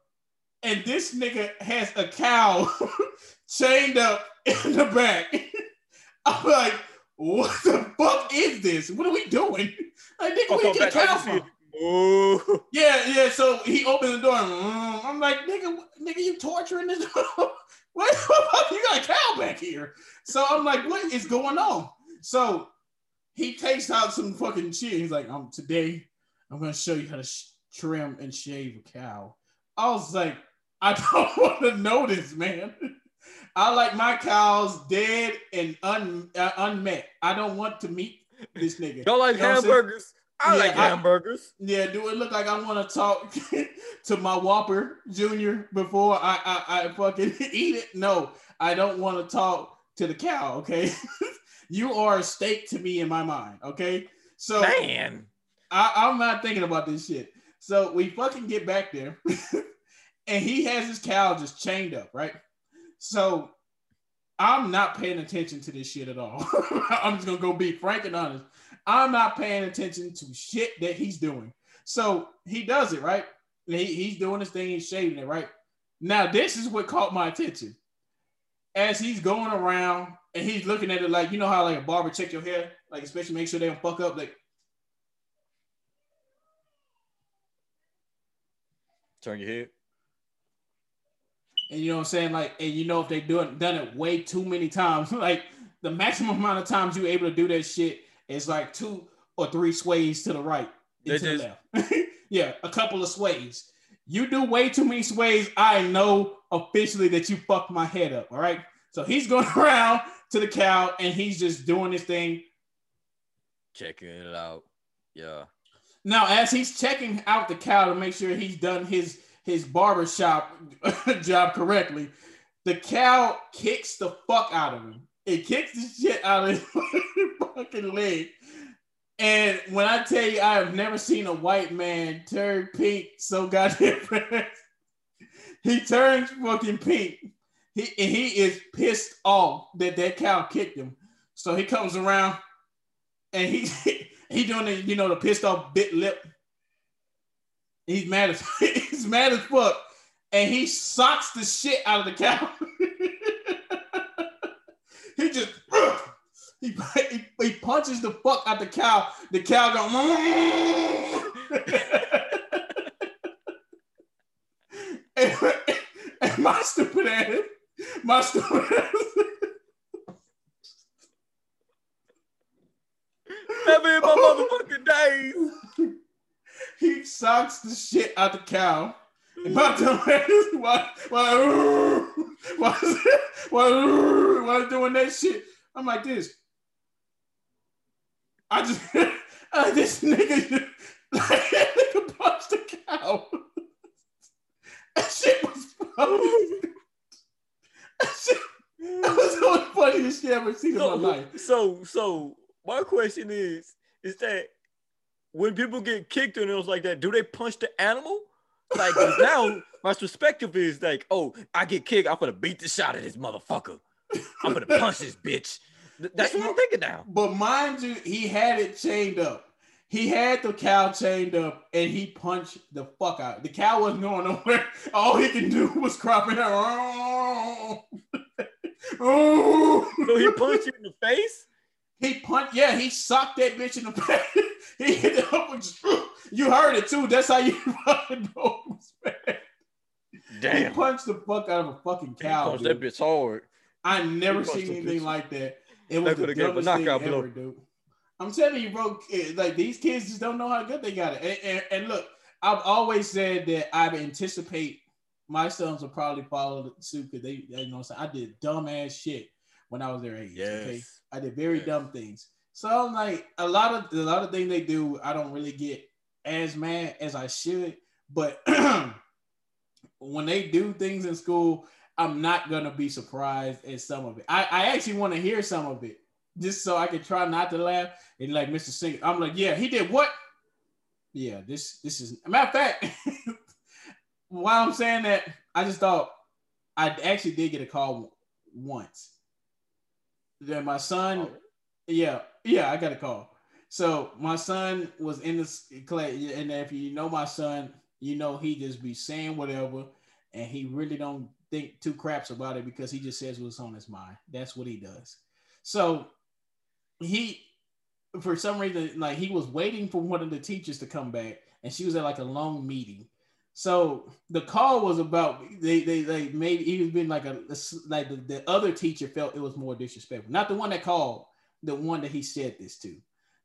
and this nigga has a cow chained up in the back. I'm like, what the fuck is this? What are we doing? Like, nigga, where you get a cow from? Oh, Yeah, yeah. So he opens the door. And, mm, I'm like, nigga, nigga, you torturing this? what the fuck? You got a cow back here. So I'm like, what is going on? So he takes out some fucking shit. He's like, um, today I'm gonna show you how to sh- trim and shave a cow. I was like, I don't want to know this, man. I like my cows dead and un, uh, unmet. I don't want to meet this nigga. Don't like You know what I'm saying? hamburgers? I Yeah, like I- hamburgers. Yeah, do it look like I want to talk to my Whopper Junior before I, I, I fucking eat it? No, I don't want to talk to the cow. Okay, you are a steak to me in my mind. Okay, so Man, I, I'm not thinking about this shit. So we fucking get back there, and he has his cow just chained up, right? So I'm not paying attention to this shit at all. I'm just gonna go be frank and honest. I'm not paying attention to shit that he's doing. So he does it, right? He, he's doing his thing, he's shaving it, right? Now, this is what caught my attention. As he's going around and he's looking at it like, you know how like a barber check your hair, like especially make sure they don't fuck up, like turn your head. And you know what I'm saying? Like, and you know if they do it done it way too many times, like the maximum amount of times you're able to do that shit is like two or three sways to the right and to the left. yeah, a couple of sways. You do way too many sways. I know officially that you fucked my head up. All right. So he's going around to the cow and he's just doing this thing. Checking it out. Yeah. Now, as he's checking out the cow to make sure he's done his his barber shop job correctly, the cow kicks the fuck out of him. It kicks the shit out of his fucking leg. And when I tell you, I have never seen a white man turn pink so goddamn fast. he turns fucking pink. He he is pissed off that that cow kicked him. So he comes around and he he doing the you know the pissed off bit lip. He's mad as he's mad as fuck, and he socks the shit out of the cow. he just he, he, he punches the fuck out the cow. The cow go. and, and my stupid ass, my stupid ass. Never in my oh. motherfucking days. He socks the shit out the cow. And my dumb ass, why, why, why, why, why doing that shit? I'm like this. I just, uh, this nigga, like, nigga punched the cow. that shit was funny. that shit, that was the funniest shit I've ever seen so, in my life. So, so my question is, is that when people get kicked and it was like that, do they punch the animal? Like now, my perspective is like, oh, I get kicked, I'm gonna beat the shot of this motherfucker. I'm gonna punch this bitch. That's what I'm thinking now. But mind you, he had it chained up. He had the cow chained up and he punched the fuck out. The cow wasn't going nowhere. All he can do was crop it out. So he punched you in the face. He punched, yeah, he socked that bitch in the face. he hit it up with you heard it too. That's how you fucking it was bad. He punched the fuck out of a fucking cow. dude. that bitch hard. I never seen anything like that. It was That the coulda gave him a dumbest thing knockout blow. ever, dude. I'm telling you, bro. eh, Like these kids just don't know how good they got it. And, and, and look, I've always said that I anticipate my sons will probably follow suit because they, you know, what I'm saying I did dumb ass shit when I was their age. Okay, Yes. I did very Yes. dumb things. So I'm like a lot of a lot of things they do, I don't really get as mad as I should. But when they do things in school, I'm not gonna be surprised at some of it. I, I actually want to hear some of it just so I can try not to laugh. And like Mr. Singer, I'm like, yeah, he did what? Yeah, this this is a matter of fact. while I'm saying that, I just thought I actually did get a call once. Then my son, oh. yeah, yeah, I got a call. So my son was in the class, and if you know my son, you know he just be saying whatever, and he really don't think two craps about it because he just says what's on his mind. That's what he does. So he, for some reason, like he was waiting for one of the teachers to come back, and she was at like a long meeting. So the call was about they they, they maybe even been like a like the, the other teacher felt it was more disrespectful, not the one that called, the one that he said this to.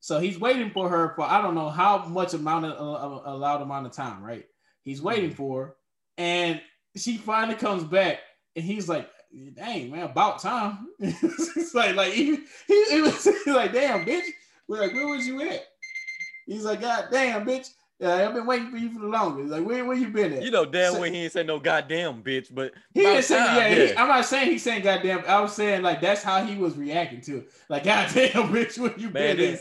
So he's waiting for her for I don't know how much amount of uh, allowed amount of time, right? He's waiting for her, and she finally comes back, and he's like, "Dang man, about time." it's like like he, he, he was like, "Damn bitch," we're like, "Where was you at?" He's like, "God damn bitch." Yeah, I've been waiting for you for the longest. Like, where, where you been at? You know damn So- well he ain't say no goddamn bitch, but He didn't say, time, yeah, He, I'm not saying he's saying goddamn. I was saying like that's how he was reacting to it. Like, goddamn, bitch, where you man, been at?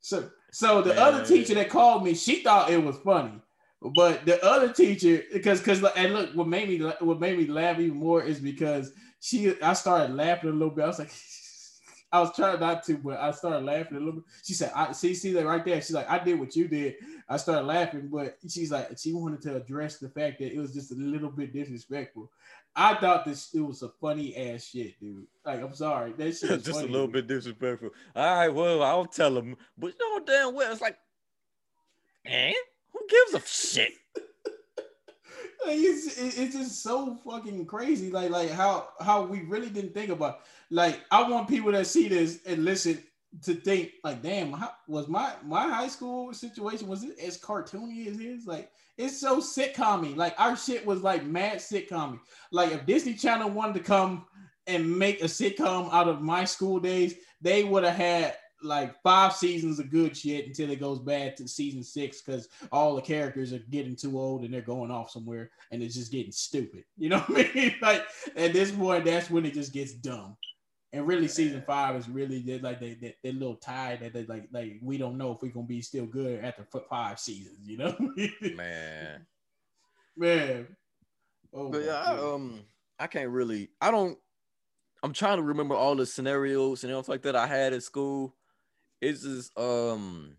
So, so the Man. other teacher that called me, she thought it was funny, but the other teacher, because because and look, what made me what made me laugh even more is because she, I started laughing a little bit. I was like, I was trying not to, but I started laughing a little bit. She said, "I see, see that right there." She's like, "I did what you did." I started laughing, but she's like, she wanted to address the fact that it was just a little bit disrespectful. I thought this it was a funny ass shit, dude. Like, I'm sorry, that shit was just a little dude. bit disrespectful. All right, well, I'll tell him, but you know damn well it's like, eh? Who gives a shit? Like, it's, it's just so fucking crazy. Like like how how we really didn't think about. Like I want people that see this and listen to think like, damn, how, was my my high school situation was it as cartoony as his? Like it's so sitcom Like our shit was like mad sitcom Like if Disney Channel wanted to come and make a sitcom out of my school days, they would have had like five seasons of good shit until it goes bad to season six because all the characters are getting too old and they're going off somewhere and it's just getting stupid. You know what I mean? Like at this point, that's when it just gets dumb. And really, season five is really they're like they they they're a little tired that they like like we don't know if we're gonna be still good after five seasons. You know, Man. man. Oh, But yeah, I, um, I can't really. I don't. I'm trying to remember all the scenarios and stuff like that I had at school. It's just um,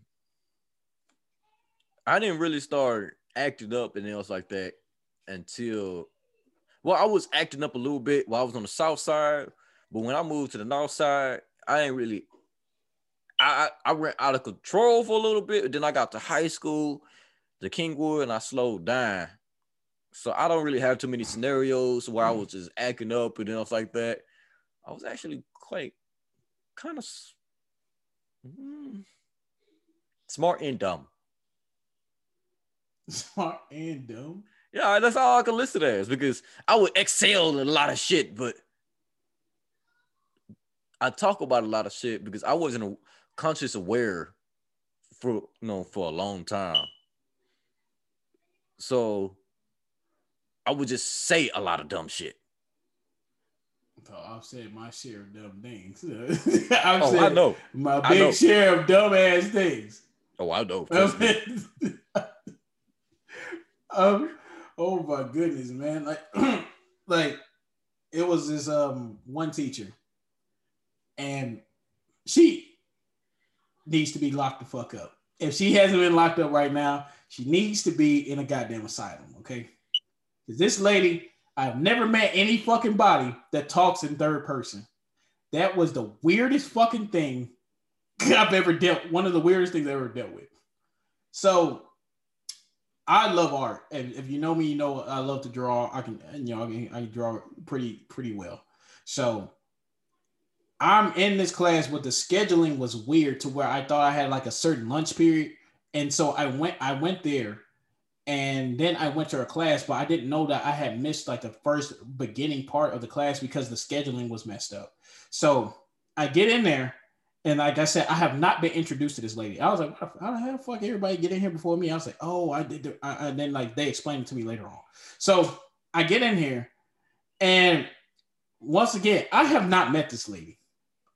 I didn't really start acting up and else like that until, well, I was acting up a little bit while I was on the south side, but when I moved to the north side, I ain't really. I I, I went out of control for a little bit. But then I got to high school, the Kingwood, and I slowed down. So I don't really have too many scenarios where I mm. was just acting up and stuff like that. I was actually quite kind of mm, smart and dumb. smart and dumb. Yeah, that's all I can list it as because I would excel in a lot of shit, but I talk about a lot of shit because I wasn't conscious aware for you know for a long time. So I would just say a lot of dumb shit. So I've said my share of dumb things. I've Oh, said I know. my big know. share of dumb ass things. Oh, I know. Um, oh my goodness, man! Like, like it was this um one teacher, and she needs to be locked the fuck up. If she hasn't been locked up right now, she needs to be in a goddamn asylum. Okay, because this lady, I've never met any fucking body that talks in third person. That was the weirdest fucking thing I've ever dealt. One of the weirdest things I ever dealt with. So I love art, and if you know me, you know I love to draw. I can, you know, I can, I can draw pretty, pretty well. So I'm in this class, but the scheduling was weird to where I thought I had like a certain lunch period, and so I went, I went there, and then I went to a class, but I didn't know that I had missed like the first beginning part of the class because the scheduling was messed up. So I get in there, and like I said, I have not been introduced to this lady. I was like, how the fuck everybody get in here before me? I was like, oh, I did. the- I, and then like they explained it to me later on. So I get in here, and once again, I have not met this lady.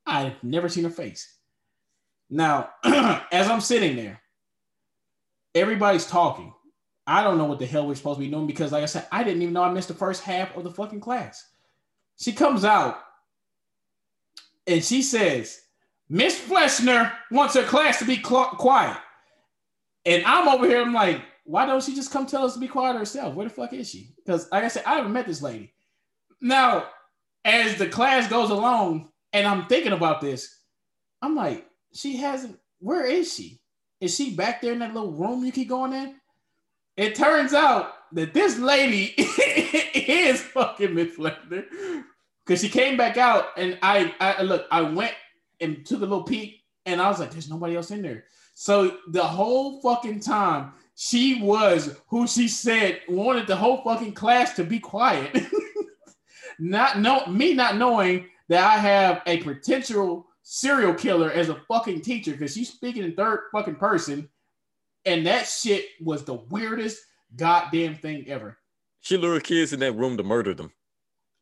I've never seen her face. Now, as I'm sitting there, everybody's talking. I don't know what the hell we're supposed to be doing because, like I said, I didn't even know I missed the first half of the fucking class. She comes out and she says, Miss Fleshner wants her class to be cl- quiet. And I'm over here, I'm like, why don't she just come tell us to be quiet herself? Where the fuck is she? Because, like I said, I haven't met this lady. Now, as the class goes along and I'm thinking about this, I'm like, she hasn't, where is she? Is she back there in that little room you keep going in? It turns out that this lady is fucking Miss Fleshner because she came back out and I, I look, I went and took a little peek and I was like, there's nobody else in there. So the whole fucking time she was who she said wanted the whole fucking class to be quiet. not know me not knowing that I have a potential serial killer as a fucking teacher because she's speaking in third fucking person. And that shit was the weirdest goddamn thing ever. She lured kids in that room to murder them.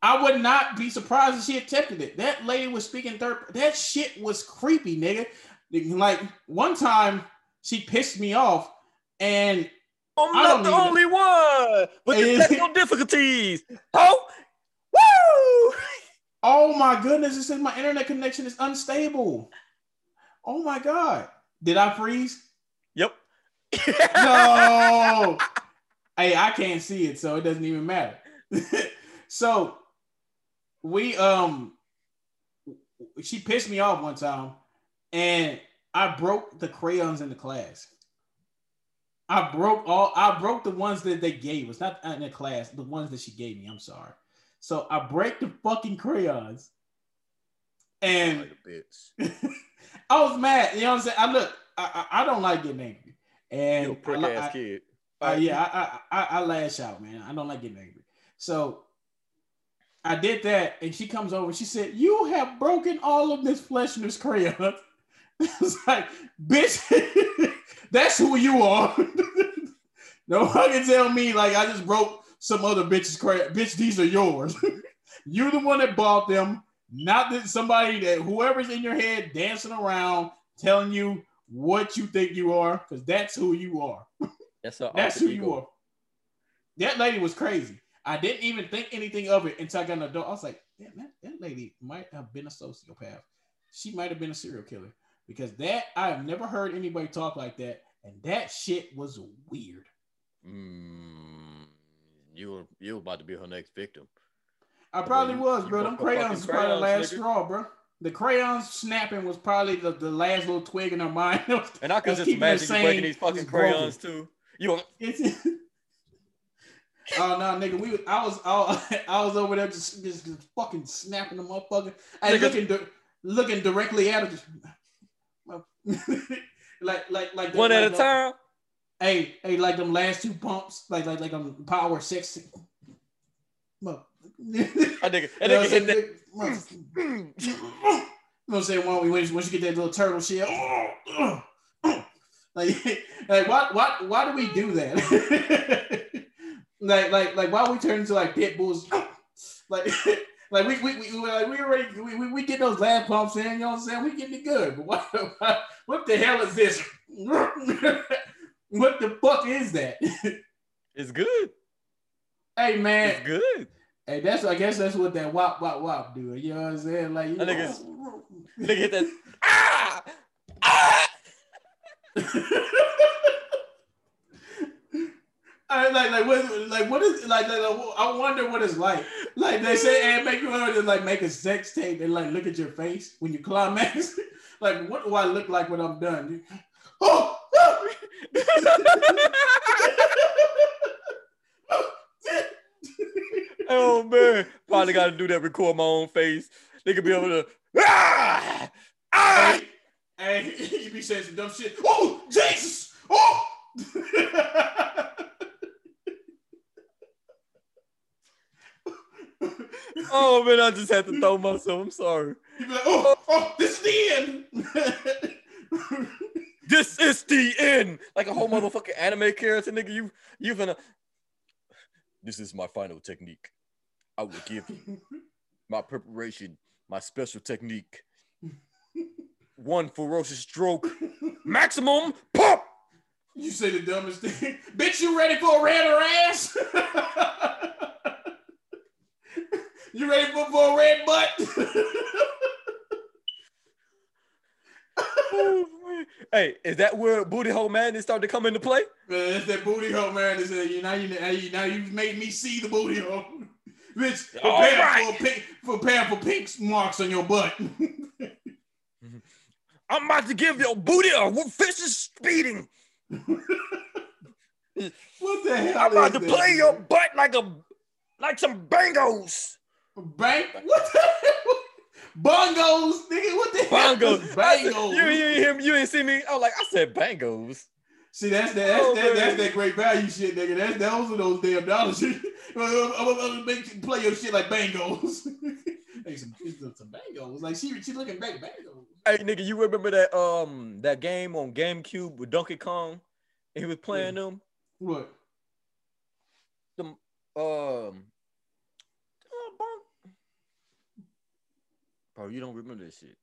I would not be surprised if she attempted it. That lady was speaking third. That shit was creepy, nigga. Like one time, she pissed me off, and I'm not the only one with the technical difficulties. Oh, woo! Oh my goodness, it says my internet connection is unstable. Oh my god, did I freeze? Yep. No. hey, I can't see it, so it doesn't even matter. so we um she pissed me off one time and I broke the crayons in the class. I broke all I broke the ones that they gave us, not in the class, the ones that she gave me. I'm sorry. So I break the fucking crayons. And Like bitch. I was mad. You know what I'm saying? I look, I, I, I don't like getting angry. And You prick I, ass I- kid. uh, yeah, I, I, I, I lash out, man. I don't like getting angry. So I did that, and she comes over. She said, "You have broken all of Miss Fleshner's crayons." it's like, bitch, that's who you are. no one can tell me like I just broke some other bitch's crap. Bitch, these are yours. You're the one that bought them, not that somebody that whoever's in your head dancing around telling you what you think you are, because that's who you are. That's, That's who you are. That lady was crazy. I didn't even think anything of it until I got an adult. I was like, Damn, that, that lady might have been a sociopath. She might have been a serial killer because that I have never heard anybody talk like that, and that shit was weird. Mm, you were you were about to be her next victim. I probably you- was, bro. Them crayons was probably the last nigga. straw, bro. The crayons snapping was probably the, the last little twig in her mind. And I could just imagine you breaking these fucking broken. crayons too. You oh no, nigga, we I was I, I was over there just, just, just fucking snapping the motherfucker. I Nigga. looking di- looking directly at her, just like like like the- one at like a the- time. Hey, hey, like them last two pumps, like like like um power six. Look. I nigga, that You know nigga hit that. what I'm saying? You know what I'm saying? When, we, once once you get that little turtle shit, like, like why, why, why do we do that? like, like, like, why we turn into like pit bulls? Like, like we, we, we, like, we already, we, we, we get those lab pumps in. You know what I'm saying? We getting it good. But what, what the hell is this? What the fuck is that? It's good. hey man, It's good. Hey, that's I guess that's what that wop wop wop do. You know what I'm saying? Like you know, nigga's- Nigga hit that. Ah! Ah! I like like what like what is like, like I wonder what it's like. Like they say, hey, make you want to like make a sex tape and like look at your face when you climax. like what do I look like when I'm done? Oh, oh man, probably got to do that. Record my own face. They could be able to. Ah! Ah! hey, hey, you be saying some dumb shit. Oh, Jesus! Oh. Oh man, I just had to throw myself. I'm sorry. You'd be like, oh, oh, this is the end. This is the end. Like a whole motherfucking anime character, nigga. You you gonna. This is my final technique. I will give you my preparation, my special technique. One ferocious stroke, maximum pop. You say the dumbest thing. Bitch, you ready for a red or ass? you ready for, for a red butt? Hey, is that where booty hole madness started to come into play? Man, that's that booty hole, said, you now you now you've made me see the booty hole. Bitch, prepare All right. for pink, prepare for pink marks on your butt. I'm about to give your booty a vicious speeding. what the hell? I'm about to play your butt like a like some bangos. Bang? What the hell? Bongos, nigga. What the hell? Bongos. Bangos. You, you, me- you ain't see me. I was like, I said bangos. See, that's that, that's, Oh, that, that's that great value shit, nigga. That's those are those damn dollars. I'm gonna make you play your shit like bangos. hey, some, some, some bangos. Like she, she looking back bangos. Hey nigga, you remember that um that game on GameCube with Donkey Kong? And he was playing them. What? The um oh, bonk. Bro, you don't remember this shit.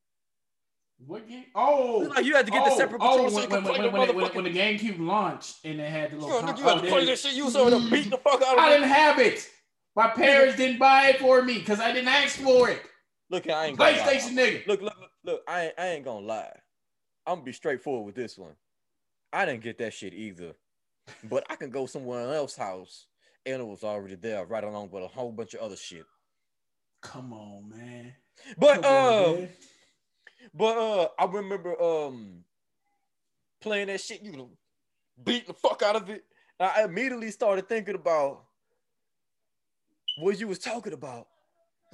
What game? Oh, It's like you had to get the oh, separate oh, controller so oh, when, could when, when, the when, when, when the GameCube launched and they had the little. Yo, con- you had oh, to play this shit. You was over there mm-hmm. beating the fuck out of I me. didn't have it. My parents didn't buy it for me because I didn't ask for it. Look, I ain't gonna lie. PlayStation nigga. Look, look, look, look, I ain't, I ain't gonna lie. I'm gonna be straightforward with this one. I didn't get that shit either. But I can go somewhere else's house and it was already there, right along with a whole bunch of other shit. Come on, man. But Come on, uh, man. but uh, I remember um playing that shit. You know, beating the fuck out of it. I immediately started thinking about what you was talking about.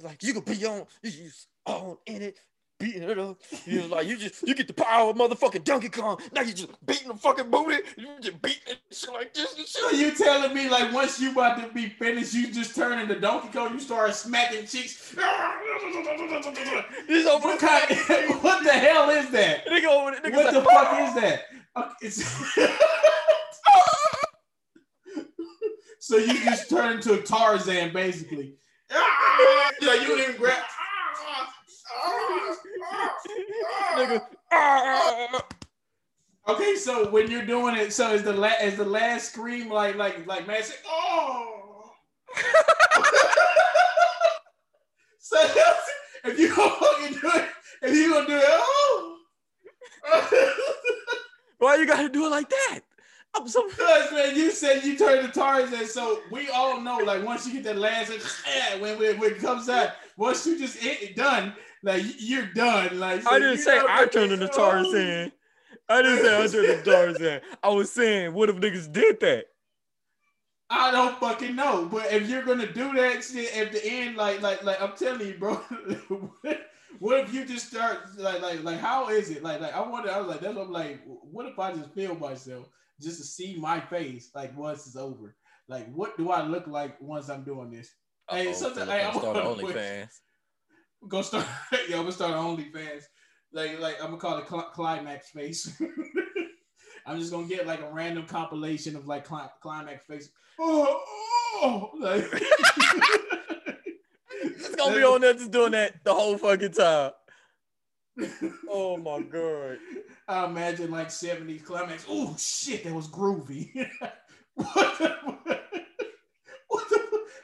Like you could be on, you you on in it, beating it up. You was like, you just you get the power of motherfucking Donkey Kong. Now you just beating the fucking booty. You just beating it shit like this and So shit. you telling me like once you about to be finished, you just turn into Donkey Kong, you start smacking cheeks. He's over What the kind? what the hell is that? Nigga over there. What the like, fuck is that? Okay, so you just turn into a Tarzan basically. Yeah, you didn't grab. Nigga. ah. Okay, so when you're doing it, so is the la- is the last scream like like like man say, oh. so if you fucking do it, if you gonna do it, oh. Why you gotta do it like that? I'm so Because man, you said you turned to Tarzan, so we all know like once you get that last when, when when it comes out, once you just hit it done, like you're done. Like so I didn't say I turned into Tarzan. I didn't say I turned into Tarzan. I was saying, what if niggas did that? I don't fucking know, but if you're gonna do that shit at the end, like like like I'm telling you, bro. what if you just start like like like how is it like like I wonder I was like that's what I'm like what if I just film myself just to see my face like once it's over like what do I look like once I'm doing this Hey, Uh-oh, something- Philip hey, I start wanna put- OnlyFans. go start yeah I'm gonna start an OnlyFans like like I'm gonna call it cl- climax face I'm just gonna get like a random compilation of like cli- climax face oh, oh like It's gonna be on there just doing that the whole fucking time. Oh my god. I imagine like 70s climax. Oh shit, that was groovy. what, the, what, the,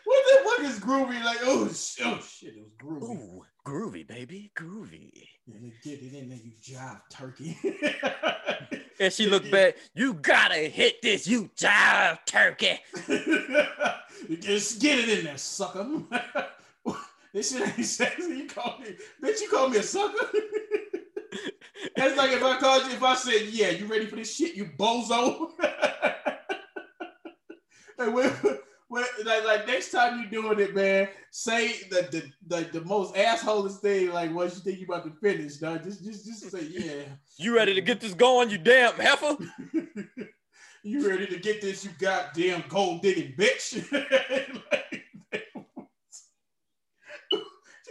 what the fuck is groovy? Like, oh, sh- oh shit, it was groovy. Ooh, groovy, baby, groovy. Yeah, they get it in there, you jive turkey. And she looked back. You gotta hit this, you jive turkey. Just get it in there, sucker. this shit ain't sexy. You call me, bitch, you call me a sucker? That's like if I called you, if I said, yeah, you ready for this shit, you bozo? like, when, when, like, like next time you're doing it, man, say the the, the, the most assholest thing, like once you think you about to finish, dog. Just just just say, yeah. You ready to get this going, you damn heifer? you ready to get this, you goddamn gold digging bitch? like,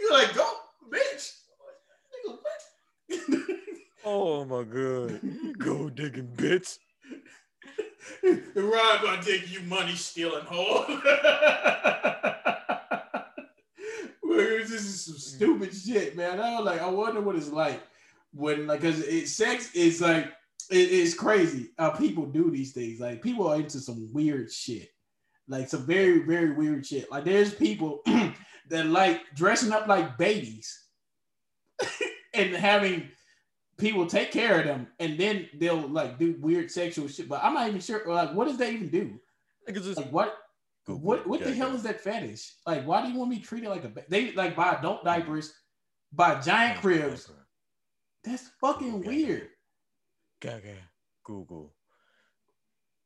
You're like, go, bitch. Oh my god. gold digging bitch. The ride gonna take you money stealing well, this is some mm. stupid shit, man. I was like, I wonder what it's like when, like, cause it, sex is like, it is crazy how people do these things. Like, people are into some weird shit, like some very, very weird shit. Like, there's people that like dressing up like babies and having people take care of them and then they'll like do weird sexual shit. But I'm not even sure like what does that even do? Like what Google what what the Gaga. hell is that fetish? Like why do you want me treated like a ba- they like buy adult diapers, buy giant cribs? That's fucking Gaga. weird. Gaga, Google.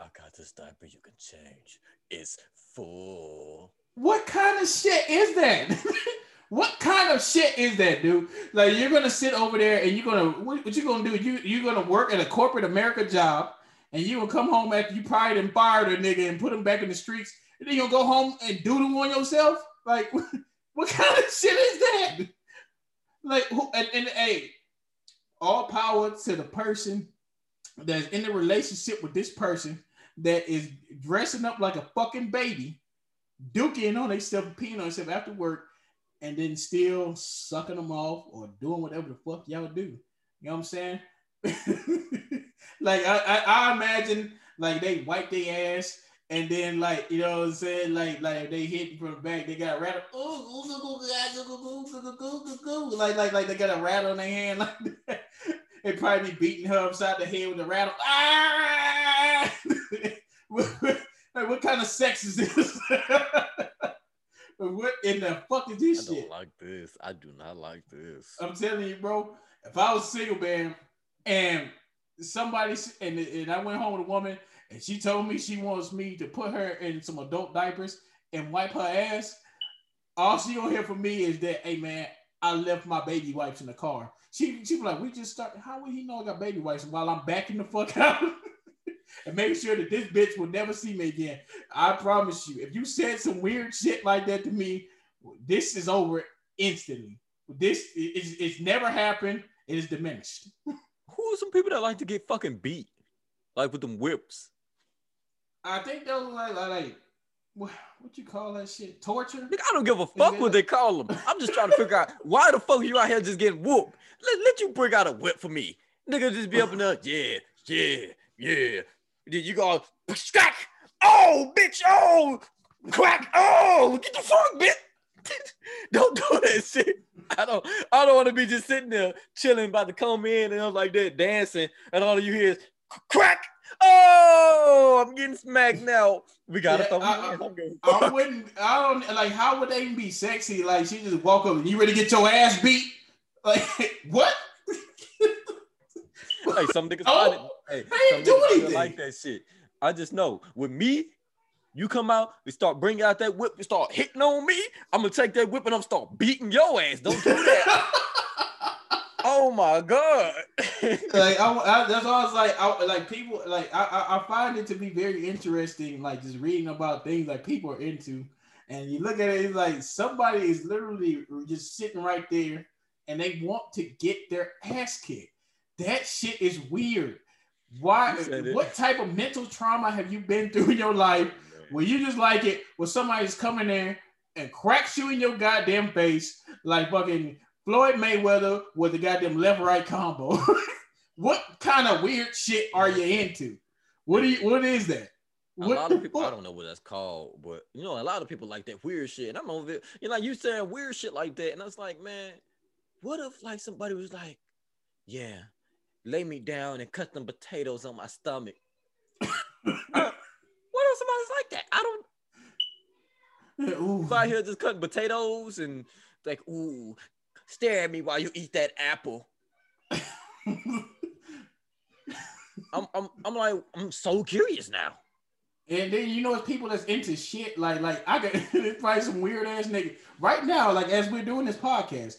I got this diaper you can change. It's full. What kind of shit is that? what kind of shit is that, dude? Like you're gonna sit over there and you're gonna what, what you gonna do? You you're gonna work at a corporate America job and you gonna come home after you probably done fired a nigga and put him back in the streets, and then you'll go home and do doodle on yourself? Like what kind of shit is that? Like who and, and hey, all power to the person that's in the relationship with this person that is dressing up like a fucking baby duking on themselves, peeing on themselves after work, and then still sucking them off or doing whatever the fuck y'all do. You know what I'm saying? like I, I, I imagine like they wipe their ass and then like you know what I'm saying like like they hit from the back they got a rattle like like like they got a rattle in their hand like that. they probably be beating her upside the head with a rattle ah! like what kind of sex is this what in the fuck is I this don't like this. I do not like this. I'm telling you, bro. If I was single, man, and somebody and, and I went home with a woman and she told me she wants me to put her in some adult diapers and wipe her ass, all she gonna hear from me is that, hey man, I left my baby wipes in the car. She she was like, we just started. How would he know I got baby wipes while I'm backing the fuck out? and make sure that this bitch will never see me again. I promise you, if you said some weird shit like that to me, this is over instantly. This is it's never happened. It is diminished. Who are some people that like to get fucking beat, like with them whips? I think those like like, like what, what you call that shit? Torture? Nigga, I don't give a fuck what they call them. I'm just trying to figure out why the fuck you out here just getting whooped. Let, let you bring out a whip for me. Nigga just be up in there, yeah, yeah, yeah. Then you go, crack, oh, bitch, oh, crack, oh, get the fuck, bitch. don't do that shit. I don't I don't want to be just sitting there chilling about to come in and I'm like that dancing and all you hear is crack. Oh, I'm getting smacked now. We gotta Yeah, I- I, I wouldn't. I don't like. How would they even be sexy? Like she just walk up. And you ready to get your ass beat? Like what? like some niggas Oh. Hey, I ain't do anything. like that shit. I just know with me, you come out, we start bringing out that whip, you start hitting on me. I'm gonna take that whip and I'm start beating your ass. Don't do that. oh my god. like I, I, that's why I was like, I, like people, like I, I, I find it to be very interesting, like just reading about things like people are into, and you look at it, it's like somebody is literally just sitting right there, and they want to get their ass kicked. That shit is weird. Why? You said it. What type of mental trauma have you been through in your life where you just like it when somebody's coming in and cracks you in your goddamn face like fucking Floyd Mayweather with the goddamn left right combo? what kind of weird shit are you into? What do you? What is that? A lot of people, I don't know what that's called, but you know, a lot of people like that weird shit. And I'm over it. You know, like you saying weird shit like that. And I was like, man, what if like somebody was like, yeah, lay me down and cut them potatoes on my stomach. Uh, what if somebody's like that? I don't Ooh. if out here just cutting potatoes and like, ooh, stare at me while you eat that apple. I'm I'm I'm like, I'm so curious now. And then you know it's people that's into shit like like I got probably some weird ass nigga right now like as we're doing this podcast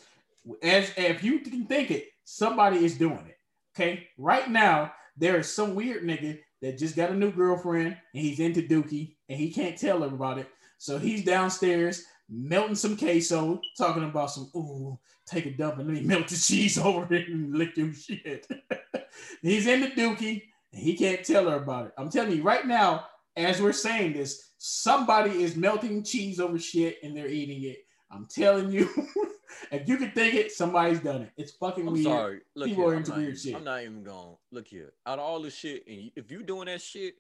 as if you can think it somebody is doing it okay right now there is some weird nigga that just got a new girlfriend and he's into Dookie and he can't tell her about it so he's downstairs melting some queso talking about some ooh take a dump and let me melt the cheese over it and lick your shit. He's into Dookie and he can't tell her about it I'm telling you right now as we're saying this, somebody is melting cheese over shit and they're eating it. I'm telling you, if you can think it, somebody's done it. It's fucking I'm weird. sorry. Look People here, are into weird even- shit. I'm not even going. Look here. Out of all this shit, and if you're doing that shit,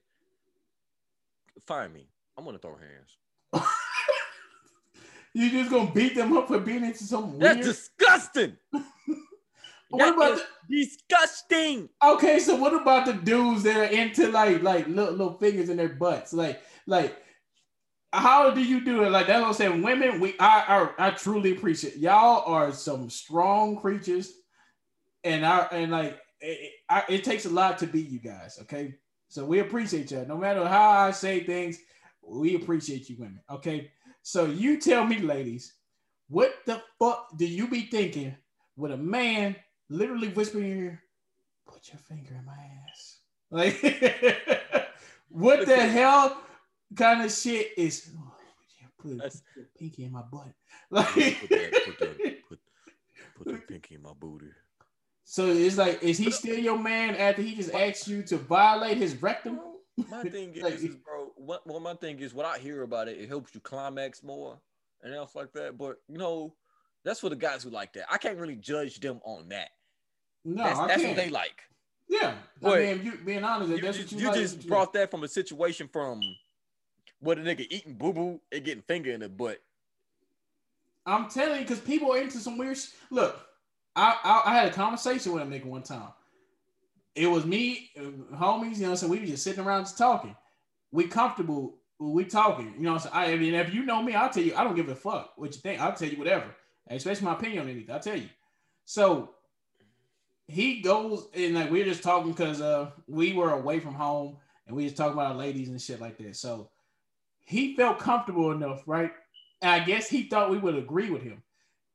fire me. I'm gonna throw hands. you just gonna beat them up for being into some weird. That's disgusting. what That about is disgusting. okay? So what about the dudes that are into like like little, little fingers in their butts? Like like how do you do it? Like that's what I'm saying. Women, we I I, I truly appreciate y'all are some strong creatures, and I and like it, I, it takes a lot to be you guys. Okay, so we appreciate y'all. No matter how I say things, we appreciate you, women. Okay, so you tell me, ladies, what the fuck do you be thinking with a man literally whispering in your ear, "Put your finger in my ass"? Like, what the hell kind of shit is? Oh, put That's- pinky in my butt. Like, Put that, put that, put, put the pinky in my booty. so it's like, is he still your man after he just asked you to violate his rectum? My thing is, Like- is, bro. What, well, my thing is, what I hear about it, it helps you climax more and else like that. But you know, that's for the guys who like that. I can't really judge them on that. No, that's I that's what they like. yeah, Boy, I mean, you being honest, You, that's you- what you, you like, just that's what you brought that from a situation from what a nigga eating boo boo and getting finger in the butt. I'm telling you, because people are into some weird. Sh- Look, I, I I had a conversation with a nigga one time. It was me, homies. You know, so we were just sitting around just talking. We comfortable. We talking. You know, so I, I mean, if you know me, I'll tell you. I don't give a fuck what you think. I'll tell you whatever, especially my opinion on anything. I'll tell you. So he goes and like we are just talking because uh we were away from home and we just talking about our ladies and shit like that. So he felt comfortable enough, right? And I guess he thought we would agree with him.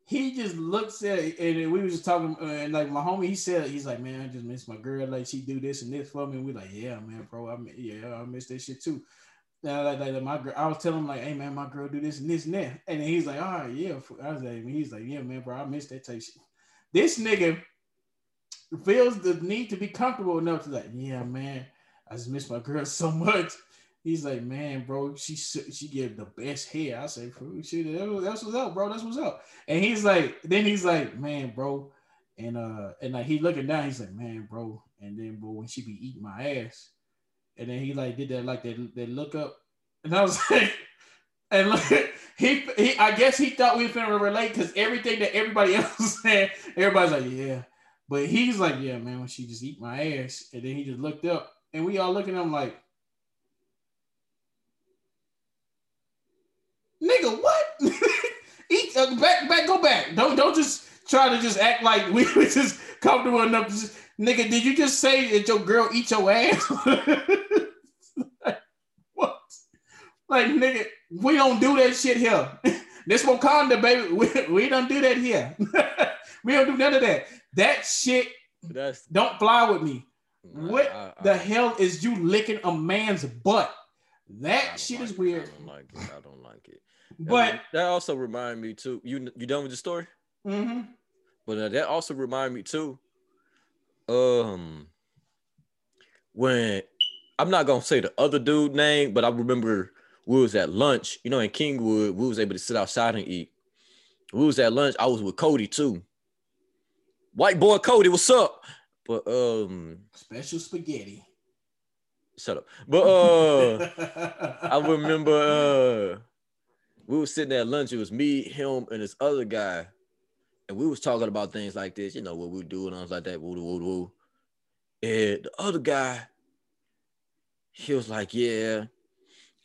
he just looks at it, and we was just talking, uh, and like my homie, he said, he's like, man, I just miss my girl. Like she do this and this for me. And we like, yeah, man, bro, I mi- yeah, I miss that shit too. Now, like, like, my girl, I was telling him like, hey man, my girl do this and this and that, and then he's like, all right, yeah. I was like, he's like, yeah, man, bro, I miss that type shit. This nigga feels the need to be comfortable enough to like, yeah, man, I just miss my girl so much. He's like, man, bro, she she give the best hair. I say, "Fool, shit, that's what's up, bro. That's what's up. And he's like, then he's like, man, bro, and uh, and like he looking down, he's like, man, bro, and then bro, when she be eating my ass, and then he like did that like that, that look up, and I was like, and look, he he, I guess he thought we were finna relate because everything that everybody else was saying, everybody's like, yeah, but he's like, yeah, man, when she just eat my ass, and then he just looked up, and we all looking at him like. Nigga, what? Eat uh, back, back, go back. Don't don't just try to just act like we were just comfortable enough. To just, nigga, did you just say that your girl eat your ass? like, what? Like, nigga, we don't do that shit here. this Wakanda, baby. We, we don't do that here. we don't do none of that. That shit That's don't fly with me. What I- I- the I- hell is you licking a man's butt? That shit like is it. weird. I don't like it. I don't like it. But that also remind me too. You you done with the story? mhm. But uh, that also remind me too. Um, when I'm not gonna say the other dude name, but I remember we was at lunch. You know, in Kingwood, we was able to sit outside and eat. We was at lunch. I was with Cody too. White boy Cody, what's up? But um, special spaghetti. shut up. But uh. I remember uh we were sitting at lunch. It was me, him, and this other guy, and we was talking about things like this. You know what we do and I was like that. Woo, woo, woo. And the other guy, he was like, "Yeah,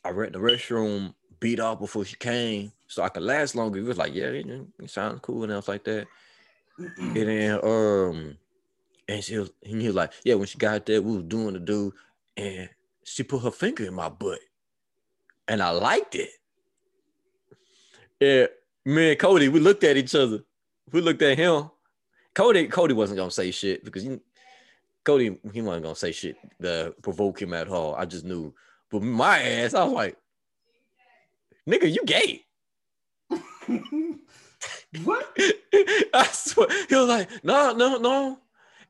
I rent the restroom beat off before she came, so I could last longer." He was like, "Yeah, it, it sounds cool and else like that." And then um, and she was, and he was like, "Yeah, when she got there, we was doing the do, and she put her finger in my butt, and I liked it." Yeah, me and Cody, we looked at each other. We looked at him. Cody, Cody wasn't gonna say shit because he, Cody, he wasn't gonna say shit to provoke him at all. I just knew. But my ass, I was like, "Nigga, you gay." what? I swear, he was like, "No, no, no,"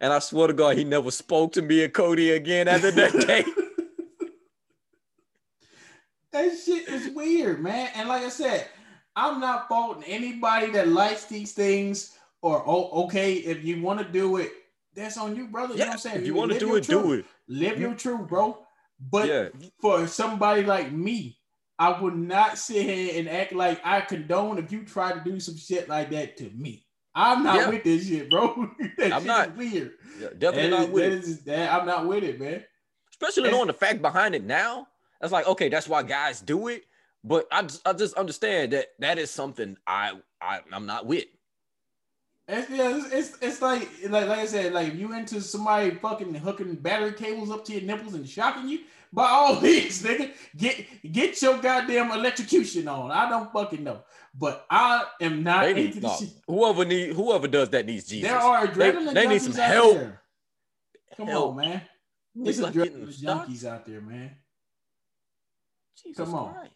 and I swear to God, he never spoke to me and Cody again after that day. That shit is weird, man. And like I said, I'm not faulting anybody that likes these things or oh, okay, if you want to do it, that's on you, brother. you know what I'm saying? if you want to do it, do truth. it. Live your mm-hmm. truth, bro. But yeah, for somebody like me, I would not sit here and act like I condone if you try to do some shit like that to me. I'm not Yeah. with this shit, bro. that I'm not. weird. yeah, definitely That not with it. that- I'm not with it, man. especially knowing the fact behind it now. That's like okay, that's why guys do it. But I just, I just understand that that is something I, I I'm not with. It's, yeah, it's, it's it's like like like I said, like if you into somebody fucking hooking battery cables up to your nipples and shocking you, by all means, nigga, get get your goddamn electrocution on. I don't fucking know, but I am not They into need, the no, shit. whoever need whoever does that needs Jesus. There are They- adrenaline they need junkies some help. there. Come Help. on, man. Like adrenaline shocked. junkies out there, man. Jesus Come on. Christ.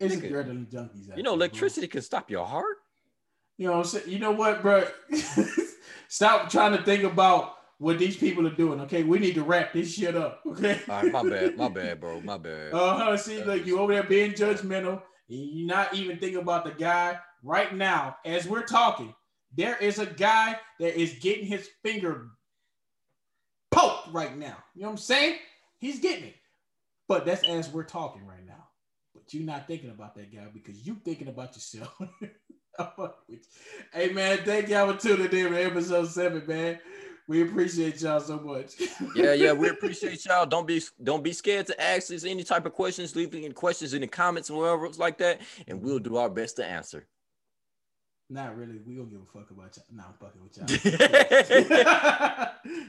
It's Nigga, adrenaline junkies You know, there, bro. electricity can stop your heart. You know, what I'm saying? you know what, bro? Stop trying to think about what these people are doing. Okay, we need to wrap this shit up. Okay. All right, my bad, my bad, bro, my bad. Uh huh. See, look, you over there being judgmental. You're not even thinking about the guy right now. As we're talking, there is a guy that is getting his finger poked right now. You know what I'm saying? He's getting it. But that's as we're talking right now. But you're not thinking about that guy because you thinking about yourself. I fuck with you. hey man, thank y'all for tuning in for episode seven, man. We appreciate y'all so much. yeah, yeah, we appreciate y'all. Don't be don't be scared to ask us any type of questions. Leave any questions in the comments or wherever it's like that, and we'll do our best to answer. Not really. We don't give a fuck about y'all. Nah, I'm fucking with y'all.